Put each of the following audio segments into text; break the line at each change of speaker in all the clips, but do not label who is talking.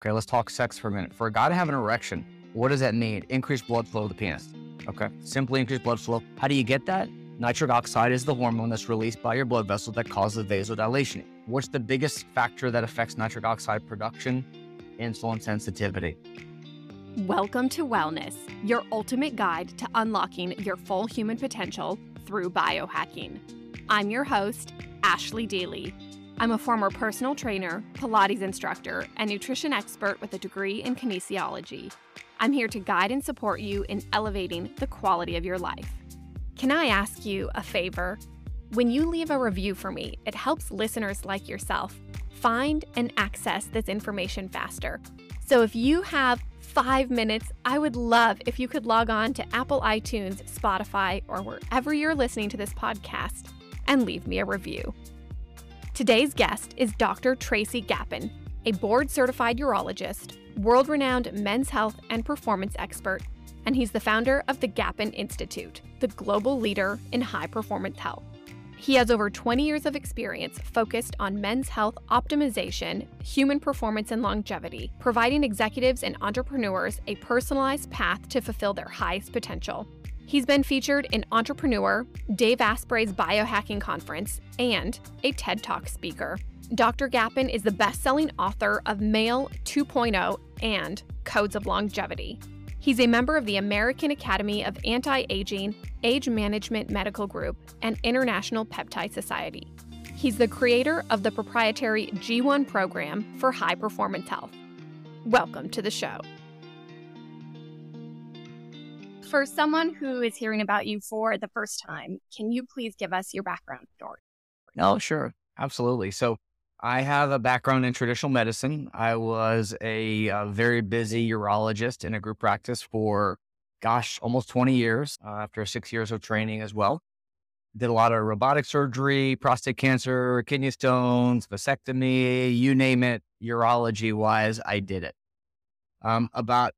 Okay, let's talk sex for a minute. For a guy to have an erection, what does that mean? Increased blood flow to the penis. Okay, simply increased blood flow. How do you get that? Nitric oxide is the hormone that's released by your blood vessel that causes vasodilation. What's the biggest factor that affects nitric oxide production? Insulin sensitivity.
Welcome to Wellness, your ultimate guide to unlocking your full human potential through biohacking. I'm your host, Ashley Daly. I'm a former personal trainer, Pilates instructor, and nutrition expert with a degree in kinesiology. I'm here to guide and support you in elevating the quality of your life. Can I ask you a favor? When you leave a review for me, it helps listeners like yourself find and access this information faster. So if you have five minutes, I would love if you could log on to Apple iTunes, Spotify, or wherever you're listening to this podcast and leave me a review. Today's guest is Dr. Tracy Gapin, a board certified urologist, world renowned men's health and performance expert, and he's the founder of the Gapin Institute, the global leader in high performance health. He has over 20 years of experience focused on men's health optimization, human performance, and longevity, providing executives and entrepreneurs a personalized path to fulfill their highest potential. He's been featured in Entrepreneur, Dave Asprey's Biohacking Conference, and a TED Talk speaker. Dr. Gapin is the best selling author of Male 2.0 and Codes of Longevity. He's a member of the American Academy of Anti Aging, Age Management Medical Group, and International Peptide Society. He's the creator of the proprietary G1 program for high performance health. Welcome to the show for someone who is hearing about you for the first time, can you please give us your background story?
Oh, sure. Absolutely. So, I have a background in traditional medicine. I was a, a very busy urologist in a group practice for, gosh, almost 20 years uh, after six years of training as well. Did a lot of robotic surgery, prostate cancer, kidney stones, vasectomy, you name it, urology wise, I did it. Um, about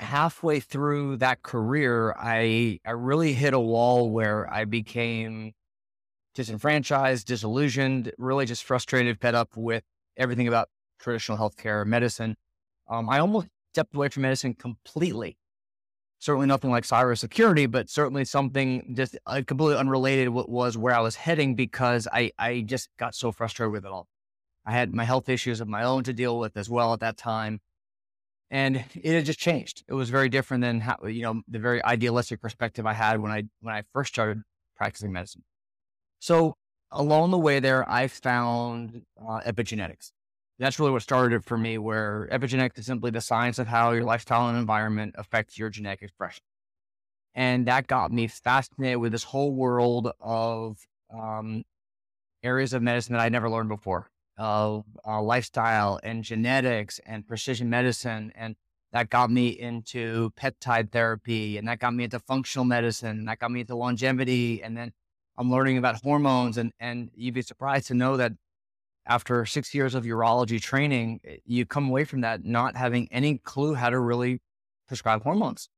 halfway through that career, I I really hit a wall where I became disenfranchised, disillusioned, really just frustrated, fed up with everything about traditional healthcare, medicine. Um, I almost stepped away from medicine completely. Certainly nothing like cybersecurity, but certainly something just uh, completely unrelated what was where I was heading because I, I just got so frustrated with it all. I had my health issues of my own to deal with as well at that time and it had just changed. It was very different than how you know the very idealistic perspective I had when I when I first started practicing medicine. So along the way there, I found uh, epigenetics. That's really what started it for me. Where epigenetics is simply the science of how your lifestyle and environment affects your genetic expression, and that got me fascinated with this whole world of um, areas of medicine that I'd never learned before of uh, lifestyle and genetics and precision medicine. And that got me into peptide therapy and that got me into functional medicine and that got me into longevity. And then I'm learning about hormones. And, and you'd be surprised to know that after six years of urology training, eh, you come away from that not having any clue how to really prescribe hormones.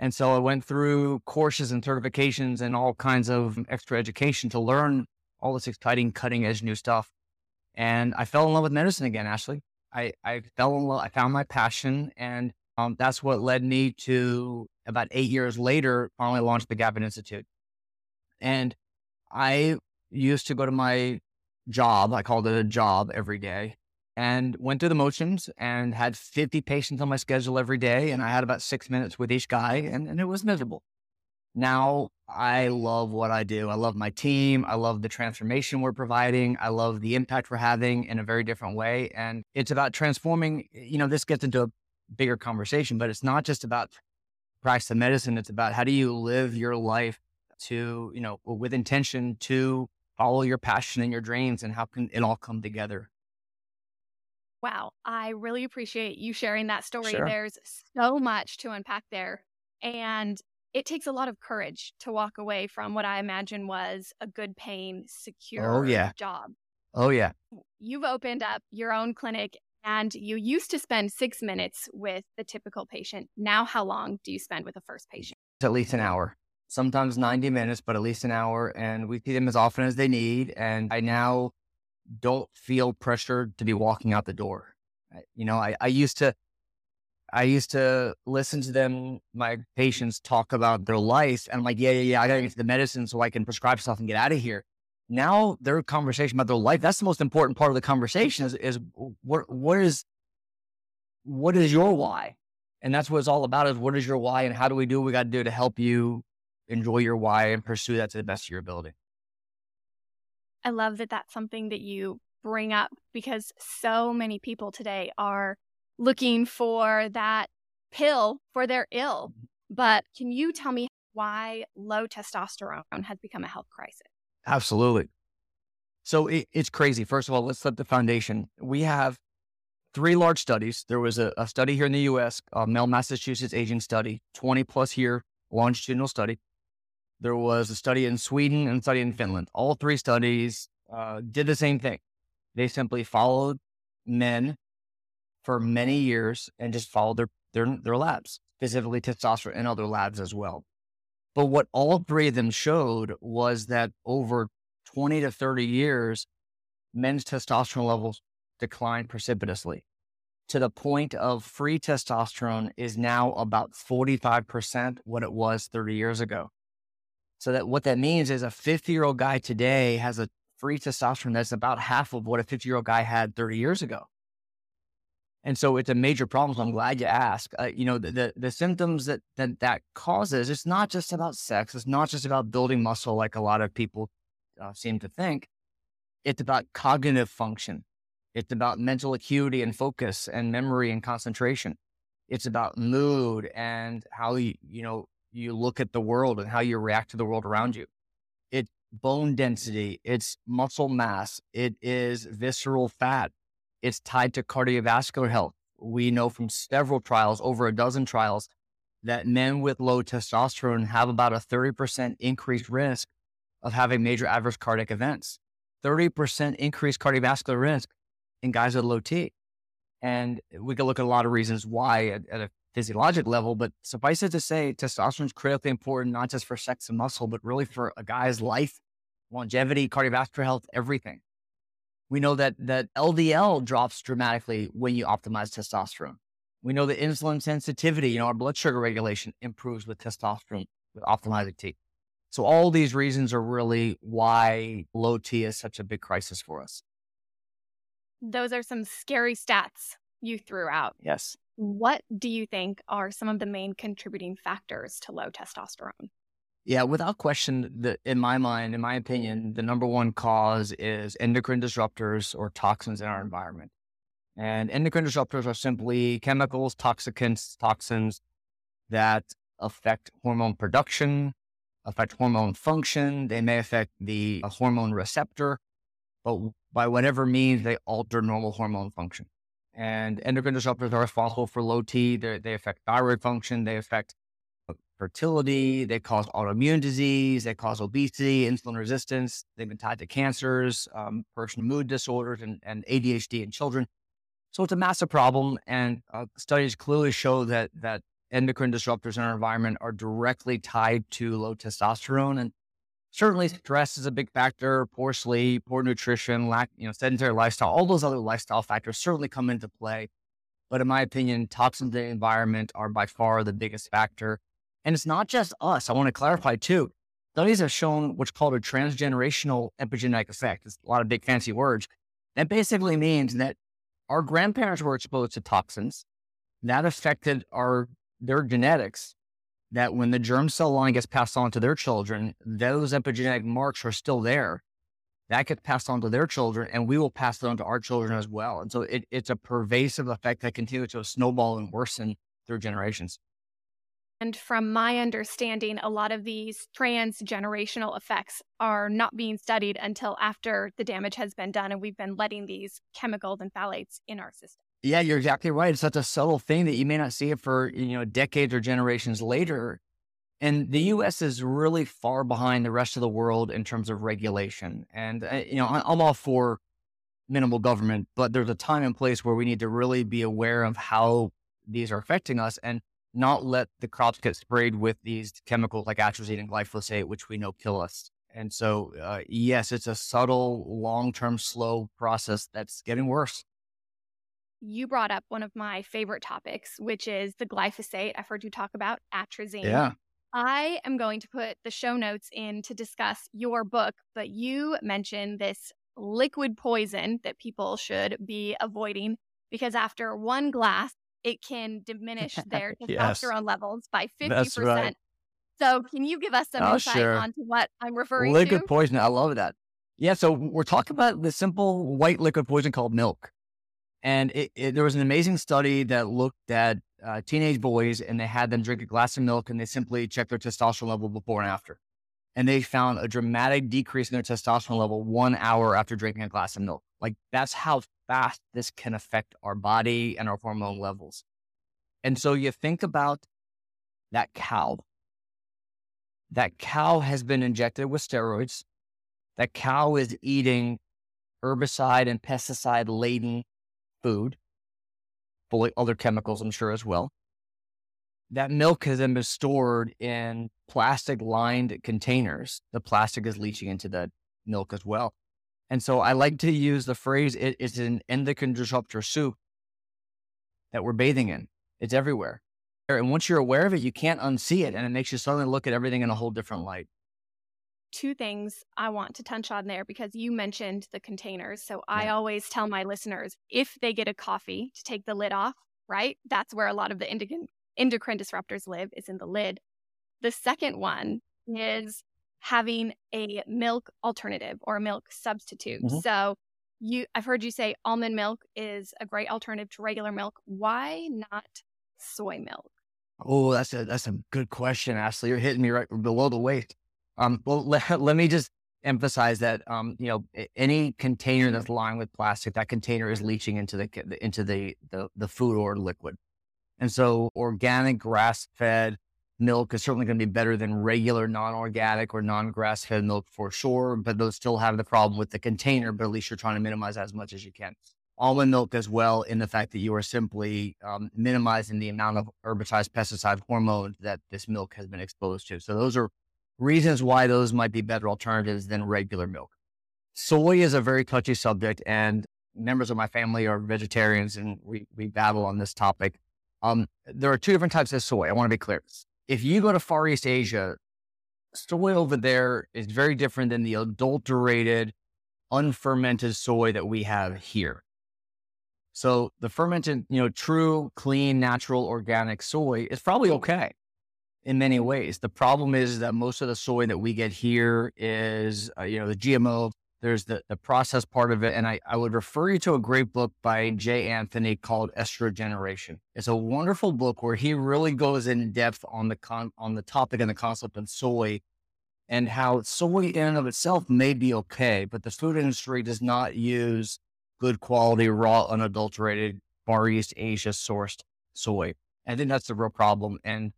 And so I went through courses and certifications and all kinds of extra education to learn all this exciting, cutting edge new stuff. And I fell in love with medicine again, Ashley. I, I fell in love, I found my passion. And um, that's what led me to about eight years later, finally launched the Gapin Institute. And I used to go to my job, I called it a job every day, and went through the motions and had 50 patients on my schedule every day. And I had about six minutes with each guy, and, and it was miserable. Now I love what I do. I love my team. I love the transformation we're providing. I love the impact we're having in a very different way. And it's about transforming, you know, this gets into a bigger conversation, but it's not just about practice of medicine. It's about how do you live your life to, you know, with intention to follow your passion and your dreams and how can it all come together?
Wow. I really appreciate you sharing that story.
Sure.
There's so much to unpack there. And it takes a lot of courage to walk away from what I imagine was a good paying, oh, secure
oh, yeah.
job.
Oh, yeah.
You've opened up your own clinic and you used to spend six minutes with the typical patient. Now, how long do you spend with the first patient?
It's at least an hour, sometimes 90 minutes, but at least an hour. And we see them as often as they need. And I now don't feel pressured to be walking out the door. You know, I, I used to, I used to listen to them, my patients talk about their life, and I'm like, yeah, yeah, yeah, I gotta get to the medicine so I can prescribe stuff and get out of here. Now their conversation about their life, that's the most important part of the conversation is, is what, what is, what is your why? And that's what it's all about is what is your why and how do we do what we got to do to help you enjoy your why and pursue that to the best of your ability.
I love that that's something that you bring up because so many people today are looking for that pill for their ill. Mm-hmm. But can you tell me why low testosterone has become a health crisis?
Absolutely. So it, it's crazy. First of all, let's set the foundation. We have three large studies. There was a, a study here in the US, a Mel Massachusetts aging study, 20 plus year longitudinal study. There was a study in Sweden and a study in Finland. All three studies uh, did the same thing. They simply followed men for many years and just followed their, their, their labs, specifically testosterone and other labs as well. But what all three of them showed was that over 20 to 30 years, men's testosterone levels declined precipitously to the point of free testosterone is now about 45% what it was 30 years ago. So that what that means is a 50 year old guy today has a free testosterone that's about half of what a 50 year old guy had 30 years ago. And so it's a major problem. So I'm glad you asked. Uh, you know, the, the, the symptoms that, that that causes, it's not just about sex. It's not just about building muscle like a lot of people uh, seem to think. It's about cognitive function. It's about mental acuity and focus and memory and concentration. It's about mood and how you, you know, you look at the world and how you react to the world around you. It's bone density, it's muscle mass, it is visceral fat, it's tied to cardiovascular health. We know from several trials, over a dozen trials, that men with low testosterone have about a 30% increased risk of having major adverse cardiac events. 30% increased cardiovascular risk in guys with low T. And we can look at a lot of reasons why at, at a physiologic level, but suffice it to say, testosterone is critically important, not just for sex and muscle, but really for a guy's life, longevity, cardiovascular health, everything. We know that that LDL drops dramatically when you optimize testosterone. We know that insulin sensitivity, you know, our blood sugar regulation improves with testosterone with optimizing T. So all these reasons are really why low T is such a big crisis for us.
Those are some scary stats you threw out.
Yes.
What do you think are some of the main contributing factors to low testosterone?
Yeah, without question, the, in my mind, in my opinion, the number one cause is endocrine disruptors or toxins in our environment. And endocrine disruptors are simply chemicals, toxicants, toxins that affect hormone production, affect hormone function. They may affect the hormone receptor, but by whatever means, they alter normal hormone function. And endocrine disruptors are responsible for low T. They're, they affect thyroid function. They affect uh, fertility. They cause autoimmune disease. They cause obesity, insulin resistance. They've been tied to cancers, um, personal mood disorders, and, and ADHD in children. So it's a massive problem. And uh, studies clearly show that that endocrine disruptors in our environment are directly tied to low testosterone. And certainly stress is a big factor, poor sleep, poor nutrition, lack, you know, sedentary lifestyle, all those other lifestyle factors certainly come into play. But in my opinion, toxins in the environment are by far the biggest factor. And it's not just us. I want to clarify too. Studies have shown what's called a transgenerational epigenetic effect. It's a lot of big fancy words. That basically means that our grandparents were exposed to toxins that affected our their genetics that when the germ cell line gets passed on to their children, those epigenetic marks are still there. That gets passed on to their children, and we will pass it on to our children as well. And so it, it's a pervasive effect that continues to snowball and worsen through generations.
And from my understanding, a lot of these transgenerational effects are not being studied until after the damage has been done and we've been letting these chemicals and phthalates in our system.
Yeah, you're exactly right. It's such a subtle thing that you may not see it for, you know, decades or generations later. And the US is really far behind the rest of the world in terms of regulation. And, uh, you know, I'm all for minimal government, but there's a time and place where we need to really be aware of how these are affecting us and not let the crops get sprayed with these chemicals like atrazine and glyphosate, which we know kill us. And so, uh, yes, it's a subtle, long term, slow process that's getting worse.
you brought up one of my favorite topics, which is the glyphosate. I've heard you talk about atrazine.
Yeah.
I am going to put the show notes in to discuss your book, but you mentioned this liquid poison that people should be avoiding because after one glass, it can diminish their
Yes.
testosterone levels by 50%.
That's right.
So, can you give us some
Oh,
insight
sure.
onto what I'm referring to?
Liquid
to?
poison. I love that. Yeah. So we're talking about the simple white liquid poison called milk. And it, it, there was an amazing study that looked at uh, teenage boys and they had them drink a glass of milk and they simply checked their testosterone level before and after. And they found a dramatic decrease in their testosterone level one hour after drinking a glass of milk. Like that's how fast this can affect our body and our hormone levels. And so you think about that cow. That cow has been injected with steroids. That cow is eating herbicide and pesticide laden food, other chemicals, I'm sure, as well. That milk has then been stored in plastic lined containers. The plastic is leaching into the milk as well. And so I like to use the phrase it is an endocrine disruptor soup that we're bathing in. It's everywhere. And once you're aware of it, you can't unsee it. And it makes you suddenly look at everything in a whole different light.
two things I want to touch on there because you mentioned the containers. So I
Yeah.
always tell my listeners if they get a coffee to take the lid off, right? That's where a lot of the endocrine, endocrine disruptors live, is in the lid. The second one is having a milk alternative or a milk substitute.
Mhm.
So you I've heard you say almond milk is a great alternative to regular milk. Why not soy milk?
Oh, that's a that's a good question, Ashley. You're hitting me right below the waist. Um, well, let, let me just emphasize that um, you know, any container that's lined with plastic, that container is leaching into the into the the, the food or liquid, and so organic grass fed milk is certainly going to be better than regular non-organic or non-grass fed milk for sure. But those still have the problem with the container. But at least you're trying to minimize as much as you can almond milk as well in the fact that you are simply um, minimizing the amount of herbicides, pesticide, hormones that this milk has been exposed to. So those are reasons why those might be better alternatives than regular milk. Soy is a very touchy subject, and members of my family are vegetarians, and we we battle on this topic. Um, there are two different types of soy. I want to be clear. If you go to Far East Asia, soy over there is very different than the adulterated, unfermented soy that we have here. So the fermented, you know, true, clean, natural, organic soy is probably okay in many ways. The problem is that most of the soy that we get here is, uh, you know, the GMO. There's the, the process part of it. And I, I would refer you to a great book by Jay Anthony called Estrogeneration. It's a wonderful book where he really goes in depth on the con, on the topic and the concept of soy and how soy in and of itself may be okay, but the food industry does not use good quality, raw, unadulterated, Far East Asia sourced soy. I think that's the real problem. And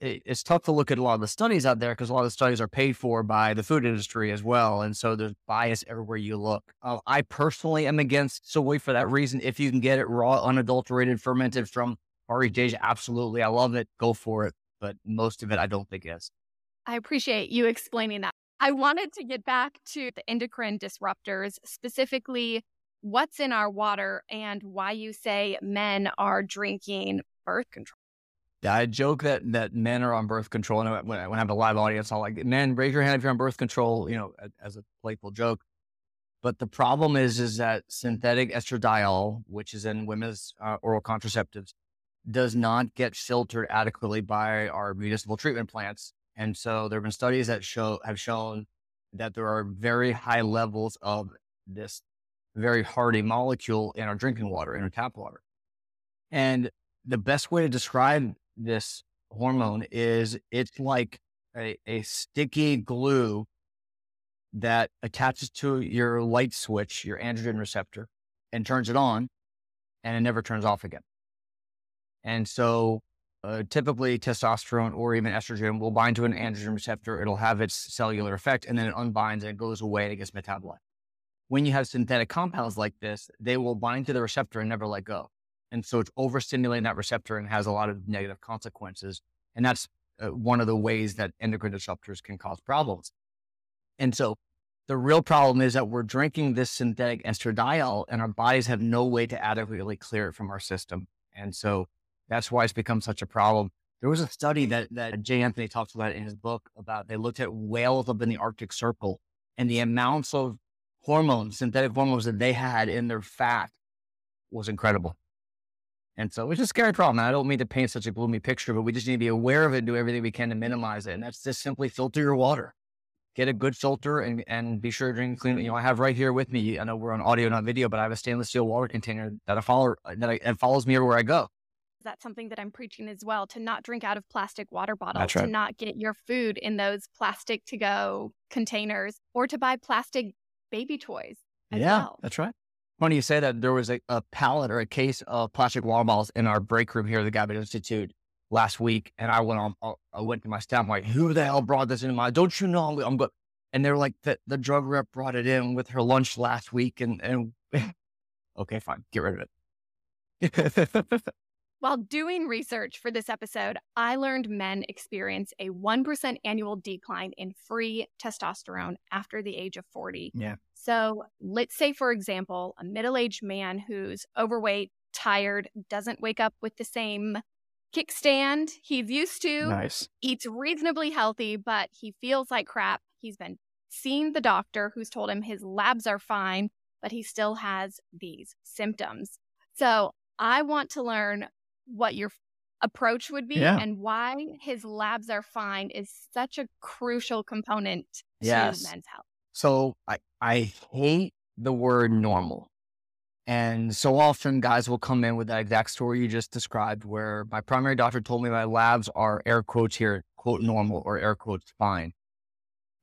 it, it's tough to look at a lot of the studies out there because a lot of the studies are paid for by the food industry as well. And so there's bias everywhere you look. Uh, I personally am against soy for that reason. If you can get it raw, unadulterated, fermented from Far absolutely. I love it. Go for it. But most of it, I don't think is.
I appreciate you explaining that. I wanted to get back to the endocrine disruptors, specifically what's in our water and why you say men are drinking birth control.
I joke that that men are on birth control, and when I, when I have a live audience, I'll like, "Men, raise your hand if you're on birth control," you know, as a playful joke. But the problem is, is that synthetic estradiol, which is in women's uh, oral contraceptives, does not get filtered adequately by our municipal treatment plants, and so there have been studies that show have shown that there are very high levels of this very hardy molecule in our drinking water, in our tap water, and the best way to describe this hormone is it's like a, a sticky glue that attaches to your light switch, your androgen receptor, and turns it on, and it never turns off again. And so, uh, typically, testosterone or even estrogen will bind to an androgen receptor. It'll have its cellular effect, and then it unbinds and it goes away and it gets metabolized. When you have synthetic compounds like this, they will bind to the receptor and never let go. And so it's overstimulating that receptor and has a lot of negative consequences. And that's uh, one of the ways that endocrine disruptors can cause problems. And so The real problem is that we're drinking this synthetic estradiol and our bodies have no way to adequately clear it from our system. And so that's why it's become such a problem. There was a study that, that Jay Anthony talks about in his book about they looked at whales up in the Arctic Circle and the amounts of hormones, synthetic hormones that they had in their fat was incredible. And so it's a scary problem. I don't mean to paint such a gloomy picture, but we just need to be aware of it and do everything we can to minimize it. And that's just simply filter your water. Get a good filter and, and be sure to drink clean. You know, I have right here with me, I know we're on audio, not video, but I have a stainless steel water container that I follow that I, follows me everywhere I go.
That's something that I'm preaching as well to not drink out of plastic water bottles,
right.
to not get your food in those plastic to go containers, or to buy plastic baby toys. as
yeah,
well.
that's right. Funny you say that. There was a, a pallet or a case of plastic water bottles in our break room here at the Gapin Institute last week, and I went on. uh, I went to my staff, I'm like, "Who the hell brought this into my? Don't you know I'm, I'm good?" And they're like, "The the drug rep brought it in with her lunch last week," and and okay, fine, get rid of it.
While doing research for this episode, I learned men experience a 1% annual decline in free testosterone after the age of 40.
Yeah.
So let's say, for example, a middle aged man who's overweight, tired, doesn't wake up with the same kickstand he's used to,
nice.
eats reasonably healthy, but he feels like crap. He's been seeing the doctor who's told him his labs are fine, but he still has these symptoms. So I want to learn what your approach would be
Yeah.
and why his labs are fine is such a crucial component to men's health.
So I, I hate the word normal. And so often guys will come in with that exact story you just described, where my primary doctor told me my labs are air quotes here, quote normal or air quotes fine.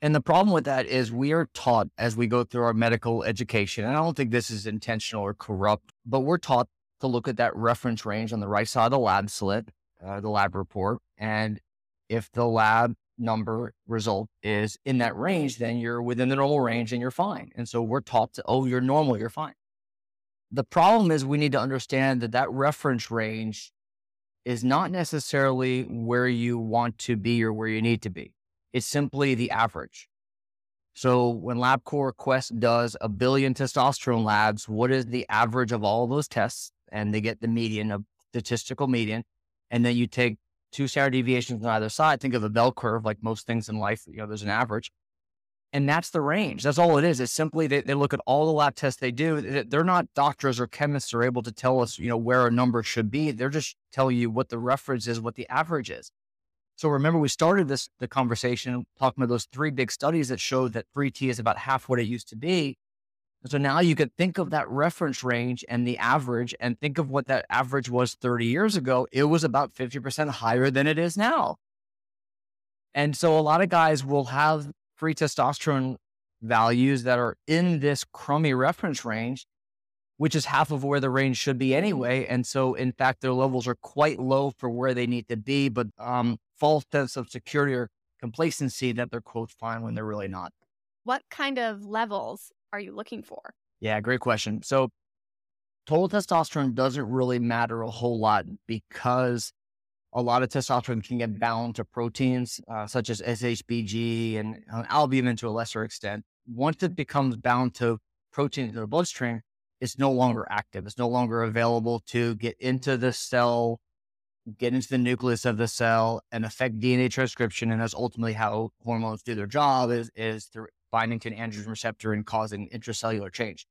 And the problem with that is we are taught as we go through our medical education, and I don't think this is intentional or corrupt, but we're taught to look at that reference range on the right side of the lab slit, uh, the lab report. And if the lab number result is in that range, then you're within the normal range and you're fine. And so we're taught to, oh, you're normal, you're fine. The problem is we need to understand that that reference range is not necessarily where you want to be or where you need to be. It's simply the average. So when LabCorp Quest does a billion testosterone labs, what is the average of all those tests? And they get the median of statistical median. And then you take two standard deviations on either side. Think of a bell curve, like most things in life, you know, there's an average. And that's the range. That's all it is. It's simply they, they look at all the lab tests they do. They- They're not doctors or chemists are able to tell us, you know, where a number should be. They're just telling you what the reference is, what the average is. So remember, we started this the conversation talking about those three big studies that showed that free T is about half what it used to be. So now you could think of that reference range and the average and think of what that average was 30 years ago. It was about 50% higher than it is now. And so a lot of guys will have free testosterone values that are in this crummy reference range, which is half of where the range should be anyway. And so, in fact, their levels are quite low for where they need to be, but um, false sense of security or complacency that they're quote fine when they're really not.
What kind of levels are you looking for?
Yeah, great question. So, total testosterone doesn't really matter a whole lot because a lot of testosterone can get bound to proteins uh, such as SHBG and uh, albumin to a lesser extent. Once it becomes bound to proteins in the bloodstream, it's no longer active. It's no longer available to get into the cell, get into the nucleus of the cell, and affect DNA transcription. And that's ultimately how hormones do their job is, is through binding to an androgen receptor and causing intracellular change.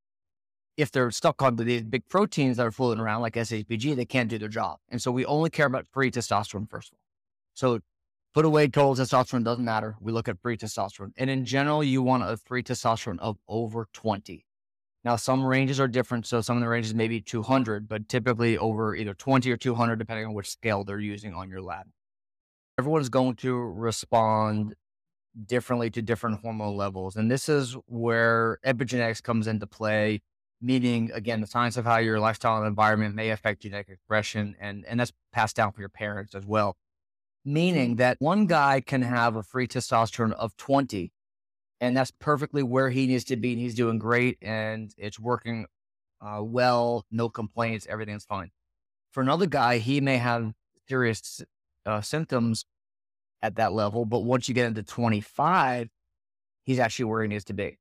If they're stuck on these big proteins that are floating around like SHBG, they can't do their job. And so we only care about free testosterone first of all. So put away total testosterone doesn't matter. We look at free testosterone. And in general, you want a free testosterone of over 20. Now, some ranges are different. So some of the ranges may be 200, but typically over either 20 or 200, depending on which scale they're using on your lab. Everyone's going to respond differently to different hormone levels. And this is where epigenetics comes into play, meaning, again, the science of how your lifestyle and environment may affect genetic expression. And, and that's passed down from your parents as well. Meaning that one guy can have a free testosterone of 20, and that's perfectly where he needs to be. And he's doing great and it's working uh, well, no complaints, everything's fine. For another guy, he may have serious uh, symptoms at that level. But once you get into 25, he's actually where he needs to be.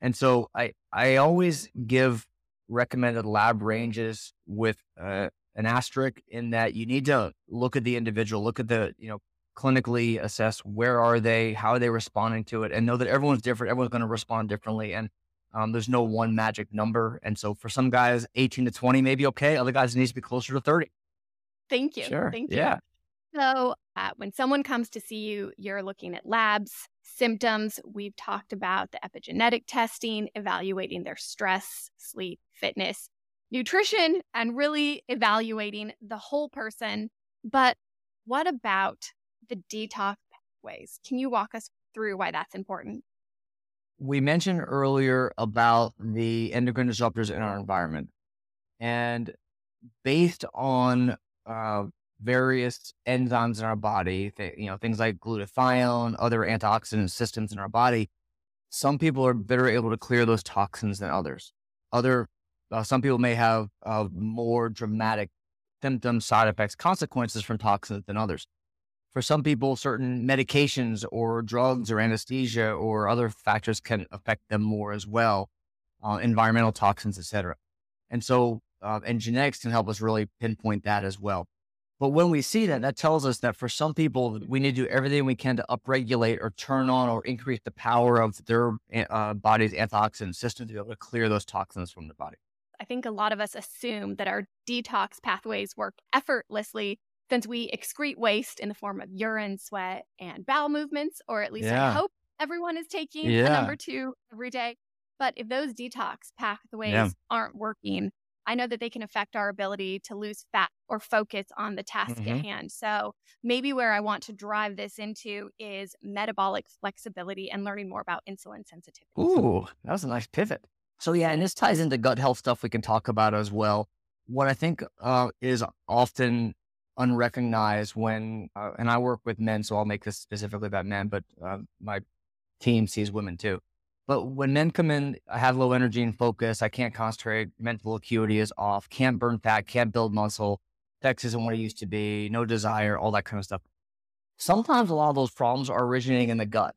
And so I, I always give recommended lab ranges with uh, an asterisk in that you need to look at the individual, look at the, you know, clinically assess where are they, how are they responding to it, and know that everyone's different. Everyone's going to respond differently. And um, there's no one magic number. And so for some guys, 18 to 20 may be okay. Other guys, it needs to be closer to 30.
Thank you.
Sure.
Thank you.
Yeah.
So, uh, when someone comes to see you, you're looking at labs, symptoms. We've talked about the epigenetic testing, evaluating their stress, sleep, fitness, nutrition, and really evaluating the whole person. But what about the detox pathways? Can you walk us through why that's important?
We mentioned earlier about the endocrine disruptors in our environment. And based on uh, various enzymes in our body, th- you know, things like glutathione, other antioxidant systems in our body, some people are better able to clear those toxins than others. Other, uh, some people may have uh, more dramatic symptoms, side effects, consequences from toxins than others. For some people, certain medications or drugs or anesthesia or other factors can affect them more as well, uh, environmental toxins, etc. And so, uh, and genetics can help us really pinpoint that as well. But when we see that, that tells us that for some people, we need to do everything we can to upregulate or turn on or increase the power of their uh, body's antioxidant system to be able to clear those toxins from the body.
I think a lot of us assume that our detox pathways work effortlessly since we excrete waste in the form of urine, sweat, and bowel movements, or at least
Yeah.
I hope everyone is taking a number two every day. But if those detox pathways
Yeah.
aren't working, I know that they can affect our ability to lose fat or focus on the task
Mhm.
at hand. So maybe where I want to drive this into is metabolic flexibility and learning more about insulin sensitivity.
Ooh, that was a nice pivot. So yeah, and this ties into gut health stuff we can talk about as well. What I think uh, is often unrecognized when, uh, and I work with men, so I'll make this specifically about men, but uh, my team sees women too. But when men come in, I have low energy and focus. I can't concentrate. Mental acuity is off. Can't burn fat. Can't build muscle. Sex isn't what it used to be. No desire. All that kind of stuff. Sometimes a lot of those problems are originating in the gut.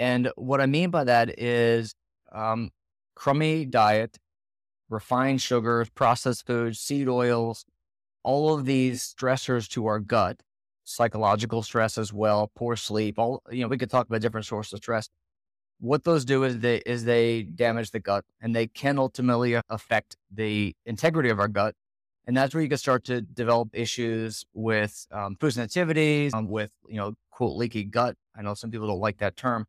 And what I mean by that is um, crummy diet, refined sugars, processed foods, seed oils, all of these stressors to our gut, psychological stress as well, poor sleep. All you know, we could talk about different sources of stress. What those do is they is they damage the gut, and they can ultimately affect the integrity of our gut. And that's where you can start to develop issues with um, food sensitivities, um, with you know, quote leaky gut. I know some people don't like that term,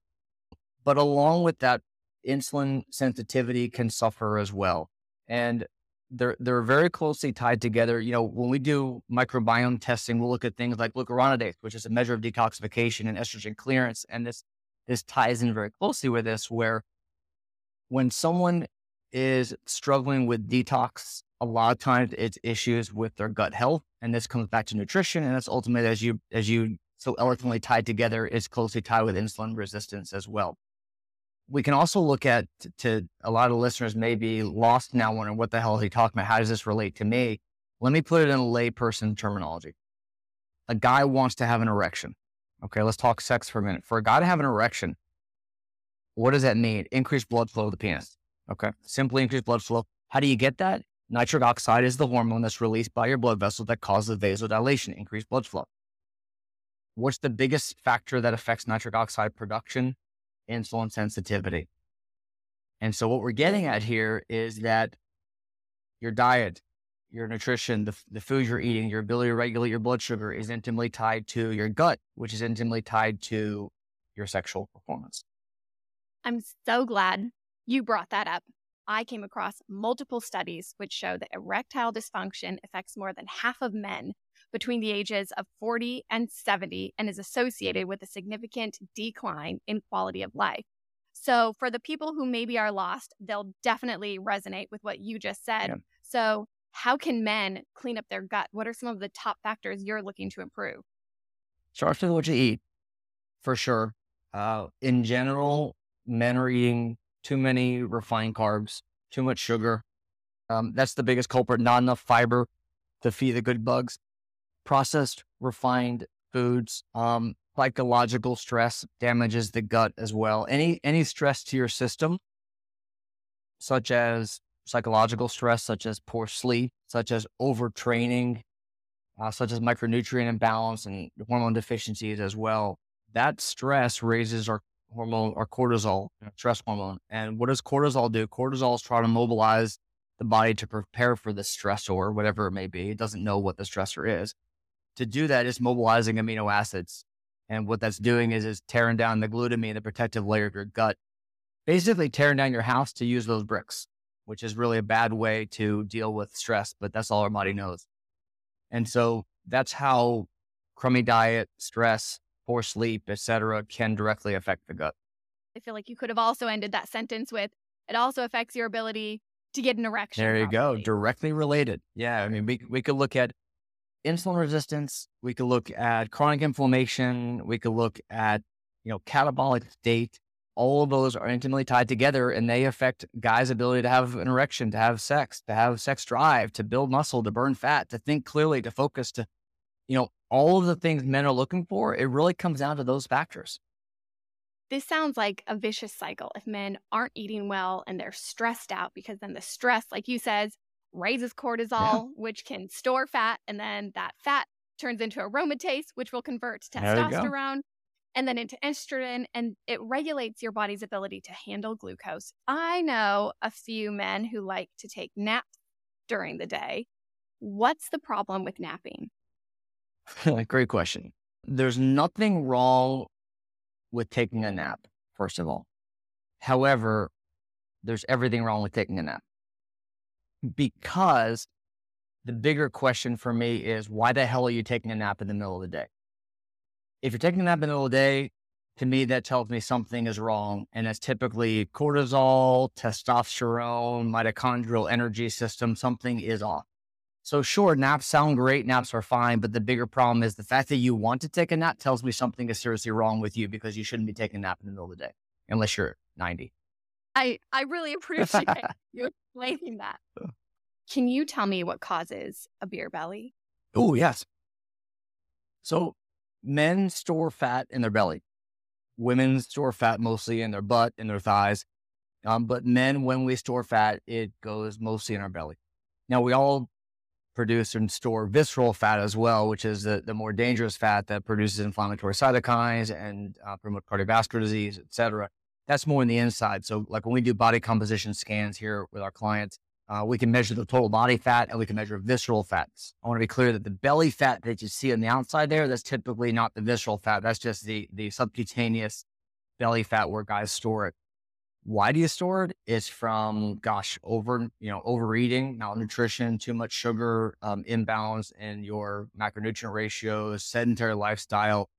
but along with that, insulin sensitivity can suffer as well. And they're they're very closely tied together. You know, when we do microbiome testing, we'll look at things like glucuronidase, which is a measure of detoxification and estrogen clearance, and this this ties in very closely with this, where when someone is struggling with detox, a lot of times it's issues with their gut health, and this comes back to nutrition, and that's ultimately as you as you so eloquently tied together is closely tied with insulin resistance as well we can also look at to a lot of listeners may be lost now wondering what the hell is he talking about? How does this relate to me? Let me put it in a layperson terminology. A guy wants to have an erection. Okay, let's talk sex for a minute. For a guy to have an erection, what does that mean? Increased blood flow to the penis. Okay, simply increased blood flow. How do you get that? Nitric oxide is the hormone that's released by your blood vessel that causes vasodilation, increased blood flow. What's the biggest factor that affects nitric oxide production? insulin sensitivity. And so what we're getting at here is that your diet, your nutrition, the, the food you're eating, your ability to regulate your blood sugar is intimately tied to your gut, which is intimately tied to your sexual performance.
I'm so glad you brought that up. I came across multiple studies which show that erectile dysfunction affects more than half of men between the ages of 40 and 70 and is associated with a significant decline in quality of life. So, for the people who maybe are lost, they'll definitely resonate with what you just said.
Yeah.
So, how can men clean up their gut? What are some of the top factors you're looking to improve?
Starts with what you eat, for sure. Uh, in general, men are eating too many refined carbs, too much sugar. Um, that's the biggest culprit. Not enough fiber to feed the good bugs. Processed, refined foods. Um, psychological stress damages the gut as well. Any any stress to your system such as psychological stress, such as poor sleep, such as overtraining, uh, such as micronutrient imbalance and hormone deficiencies as well. That stress raises our hormone, our cortisol, stress hormone. And what does cortisol do? Cortisol is trying to mobilize the body to prepare for the stressor, whatever it may be. It doesn't know what the stressor is. To do that, it's mobilizing amino acids. And what that's doing is, is tearing down the glutamine, the protective layer of your gut, basically tearing down your house to use those bricks, which is really a bad way to deal with stress, but that's all our body knows. And so that's how crummy diet, stress, poor sleep, etc., can directly affect the gut.
I feel like you could have also ended that sentence with it also affects your ability to get an erection.
There you
probably.
go. Directly related. Yeah. I mean, we, we could look at insulin resistance. We could look at chronic inflammation. We could look at, you know, catabolic state. All of those are intimately tied together and they affect guys' ability to have an erection, to have sex, to have sex drive, to build muscle, to burn fat, to think clearly, to focus, to, you know, all of the things men are looking for. It really comes down to those factors.
This sounds like a vicious cycle. If men aren't eating well and they're stressed out, because then the stress, like you said, raises cortisol, yeah. which can store fat, and then that fat turns into aromatase, which will convert to testosterone, and then into estrogen, and it regulates your body's ability to handle glucose. I know a few men who like to take naps during the day. What's the problem with napping?
Great question. There's nothing wrong with taking a nap, first of all. However, there's everything wrong with taking a nap. Because the bigger question for me is why the hell are you taking a nap in the middle of the day? If you're taking a nap in the middle of the day, to me, that tells me something is wrong. And it's typically cortisol, testosterone, mitochondrial energy system, something is off. So sure, naps sound great, naps are fine, but the bigger problem is the fact that you want to take a nap tells me something is seriously wrong with you because you shouldn't be taking a nap in the middle of the day unless you're 90.
I I really appreciate you explaining that. Can you tell me what causes a beer belly?
Oh, yes. So men store fat in their belly. Women store fat mostly in their butt, and their thighs. Um, but men, when we store fat, it goes mostly in our belly. Now, we all produce and store visceral fat as well, which is the, the more dangerous fat that produces inflammatory cytokines and uh, promote cardiovascular disease, et cetera. That's more in the inside. So, like when we do body composition scans here with our clients, uh, we can measure the total body fat and we can measure visceral fats. I want to be clear that the belly fat that you see on the outside there, that's typically not the visceral fat. That's just the, the subcutaneous belly fat where guys store it. Why do you store it? It's from, gosh, over, you know, overeating, malnutrition, too much sugar, um, imbalance in your macronutrient ratios, sedentary lifestyle,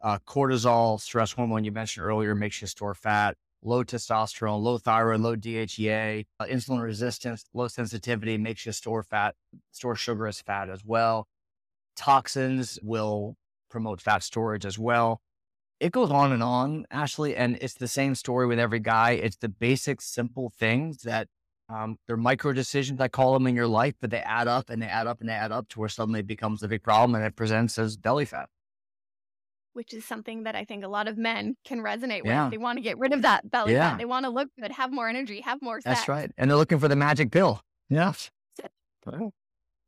uh, cortisol, stress hormone you mentioned earlier, makes you store fat, low testosterone, low thyroid, low DHEA, uh, insulin resistance, low sensitivity makes you store fat, store sugar as fat as well. Toxins will promote fat storage as well it goes on and on, Ashley, and it's the same story with every guy. It's the basic, simple things that um, they're micro decisions, I call them in your life, but they add up and they add up and they add up to where suddenly it becomes a big problem and it presents as belly fat.
Which is something that I think a lot of men can resonate with. Yeah. They want to get rid of that belly yeah. fat. They want to look good, have more energy, have more sex.
That's right. And they're looking for the magic pill. Yes.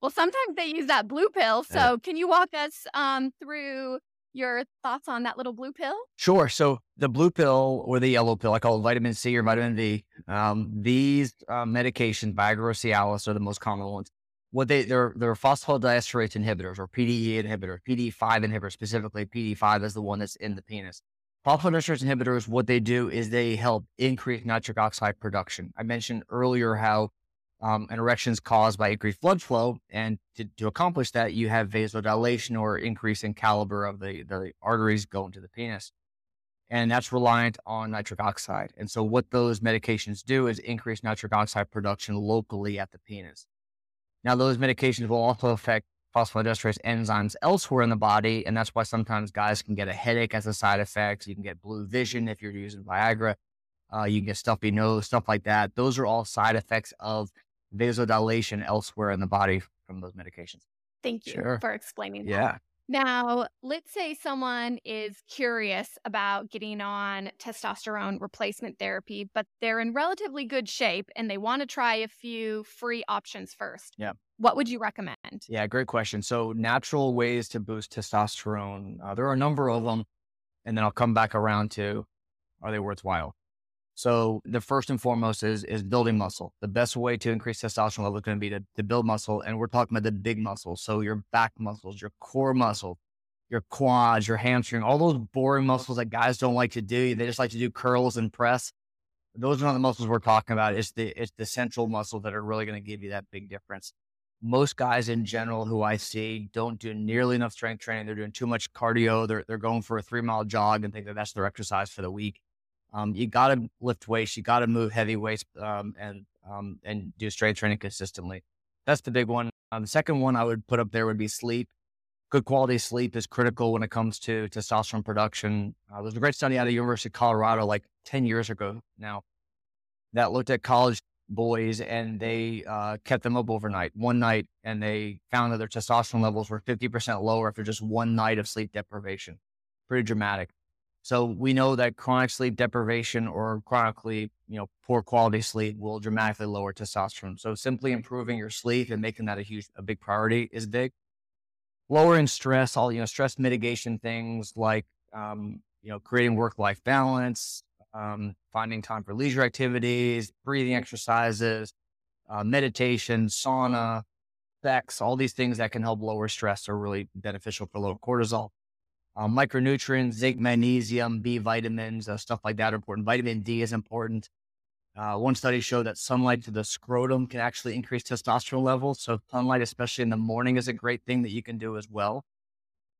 Well, sometimes they use that blue pill. So, yeah. can you walk us um, through your thoughts on that little blue pill?
Sure. So the blue pill or the yellow pill, I call it vitamin C or vitamin V. Um, these uh, medications, Viagra or Cialis, are the most common ones. What they they're they're phosphodiesterase inhibitors or PDE inhibitors, PDE5 inhibitors specifically. PDE5 is the one that's in the penis. Phosphodiesterase inhibitors, what they do is they help increase nitric oxide production. I mentioned earlier how um, an erection is caused by increased blood flow. And to, to, accomplish that, you have vasodilation or increase in caliber of the, the arteries going to the penis. And that's reliant on nitric oxide. And so, what those medications do is increase nitric oxide production locally at the penis. Now, those medications will also affect phosphodiesterase enzymes elsewhere in the body. And that's why sometimes guys can get a headache as a side effect. You can get blue vision if you're using Viagra. Uh, you can get stuffy nose, stuff like that. Those are all side effects of vasodilation elsewhere in the body from those medications.
Thank you sure. for explaining
yeah.
That. Now, let's say someone is curious about getting on testosterone replacement therapy, but they're in relatively good shape and they want to try a few free options first.
Yeah.
What would you recommend?
Yeah, great question. So, natural ways to boost testosterone, uh, there are a number of them. And then I'll come back around to are they worthwhile? So, the first and foremost is, is building muscle. The best way to increase testosterone level is going to be to, to build muscle. And we're talking about the big muscles. So, your back muscles, your core muscle, your quads, your hamstring, all those boring muscles that guys don't like to do. They just like to do curls and press. Those are not the muscles we're talking about. It's the it's the central muscles that are really going to give you that big difference most guys in general who I see don't do nearly enough strength training. They're doing too much cardio. They're they're going for a three mile jog and think that that's their exercise for the week. Um, you got to lift weights. You got to move heavy weights um, and um, and do strength training consistently. That's the big one. Um, the second one I would put up there would be sleep. Good quality sleep is critical when it comes to testosterone production. Uh, there's a great study out of the University of Colorado like 10 years ago now that looked at college boys and they uh, kept them up overnight, one night, and they found that their testosterone levels were 50% lower after just one night of sleep deprivation. Pretty dramatic. So we know that chronic sleep deprivation or chronically, you know, poor quality sleep will dramatically lower testosterone. So simply improving your sleep and making that a huge, a big priority is big. Lowering stress, all you know, stress mitigation things like, um, you know, creating work-life balance, um, finding time for leisure activities, breathing exercises, uh, meditation, sauna, sex, all these things that can help lower stress are really beneficial for low cortisol. Uh, micronutrients, zinc, magnesium, B vitamins, uh, stuff like that are important. Vitamin D is important. Uh, one study showed that sunlight to the scrotum can actually increase testosterone levels. So sunlight, especially in the morning, is a great thing that you can do as well.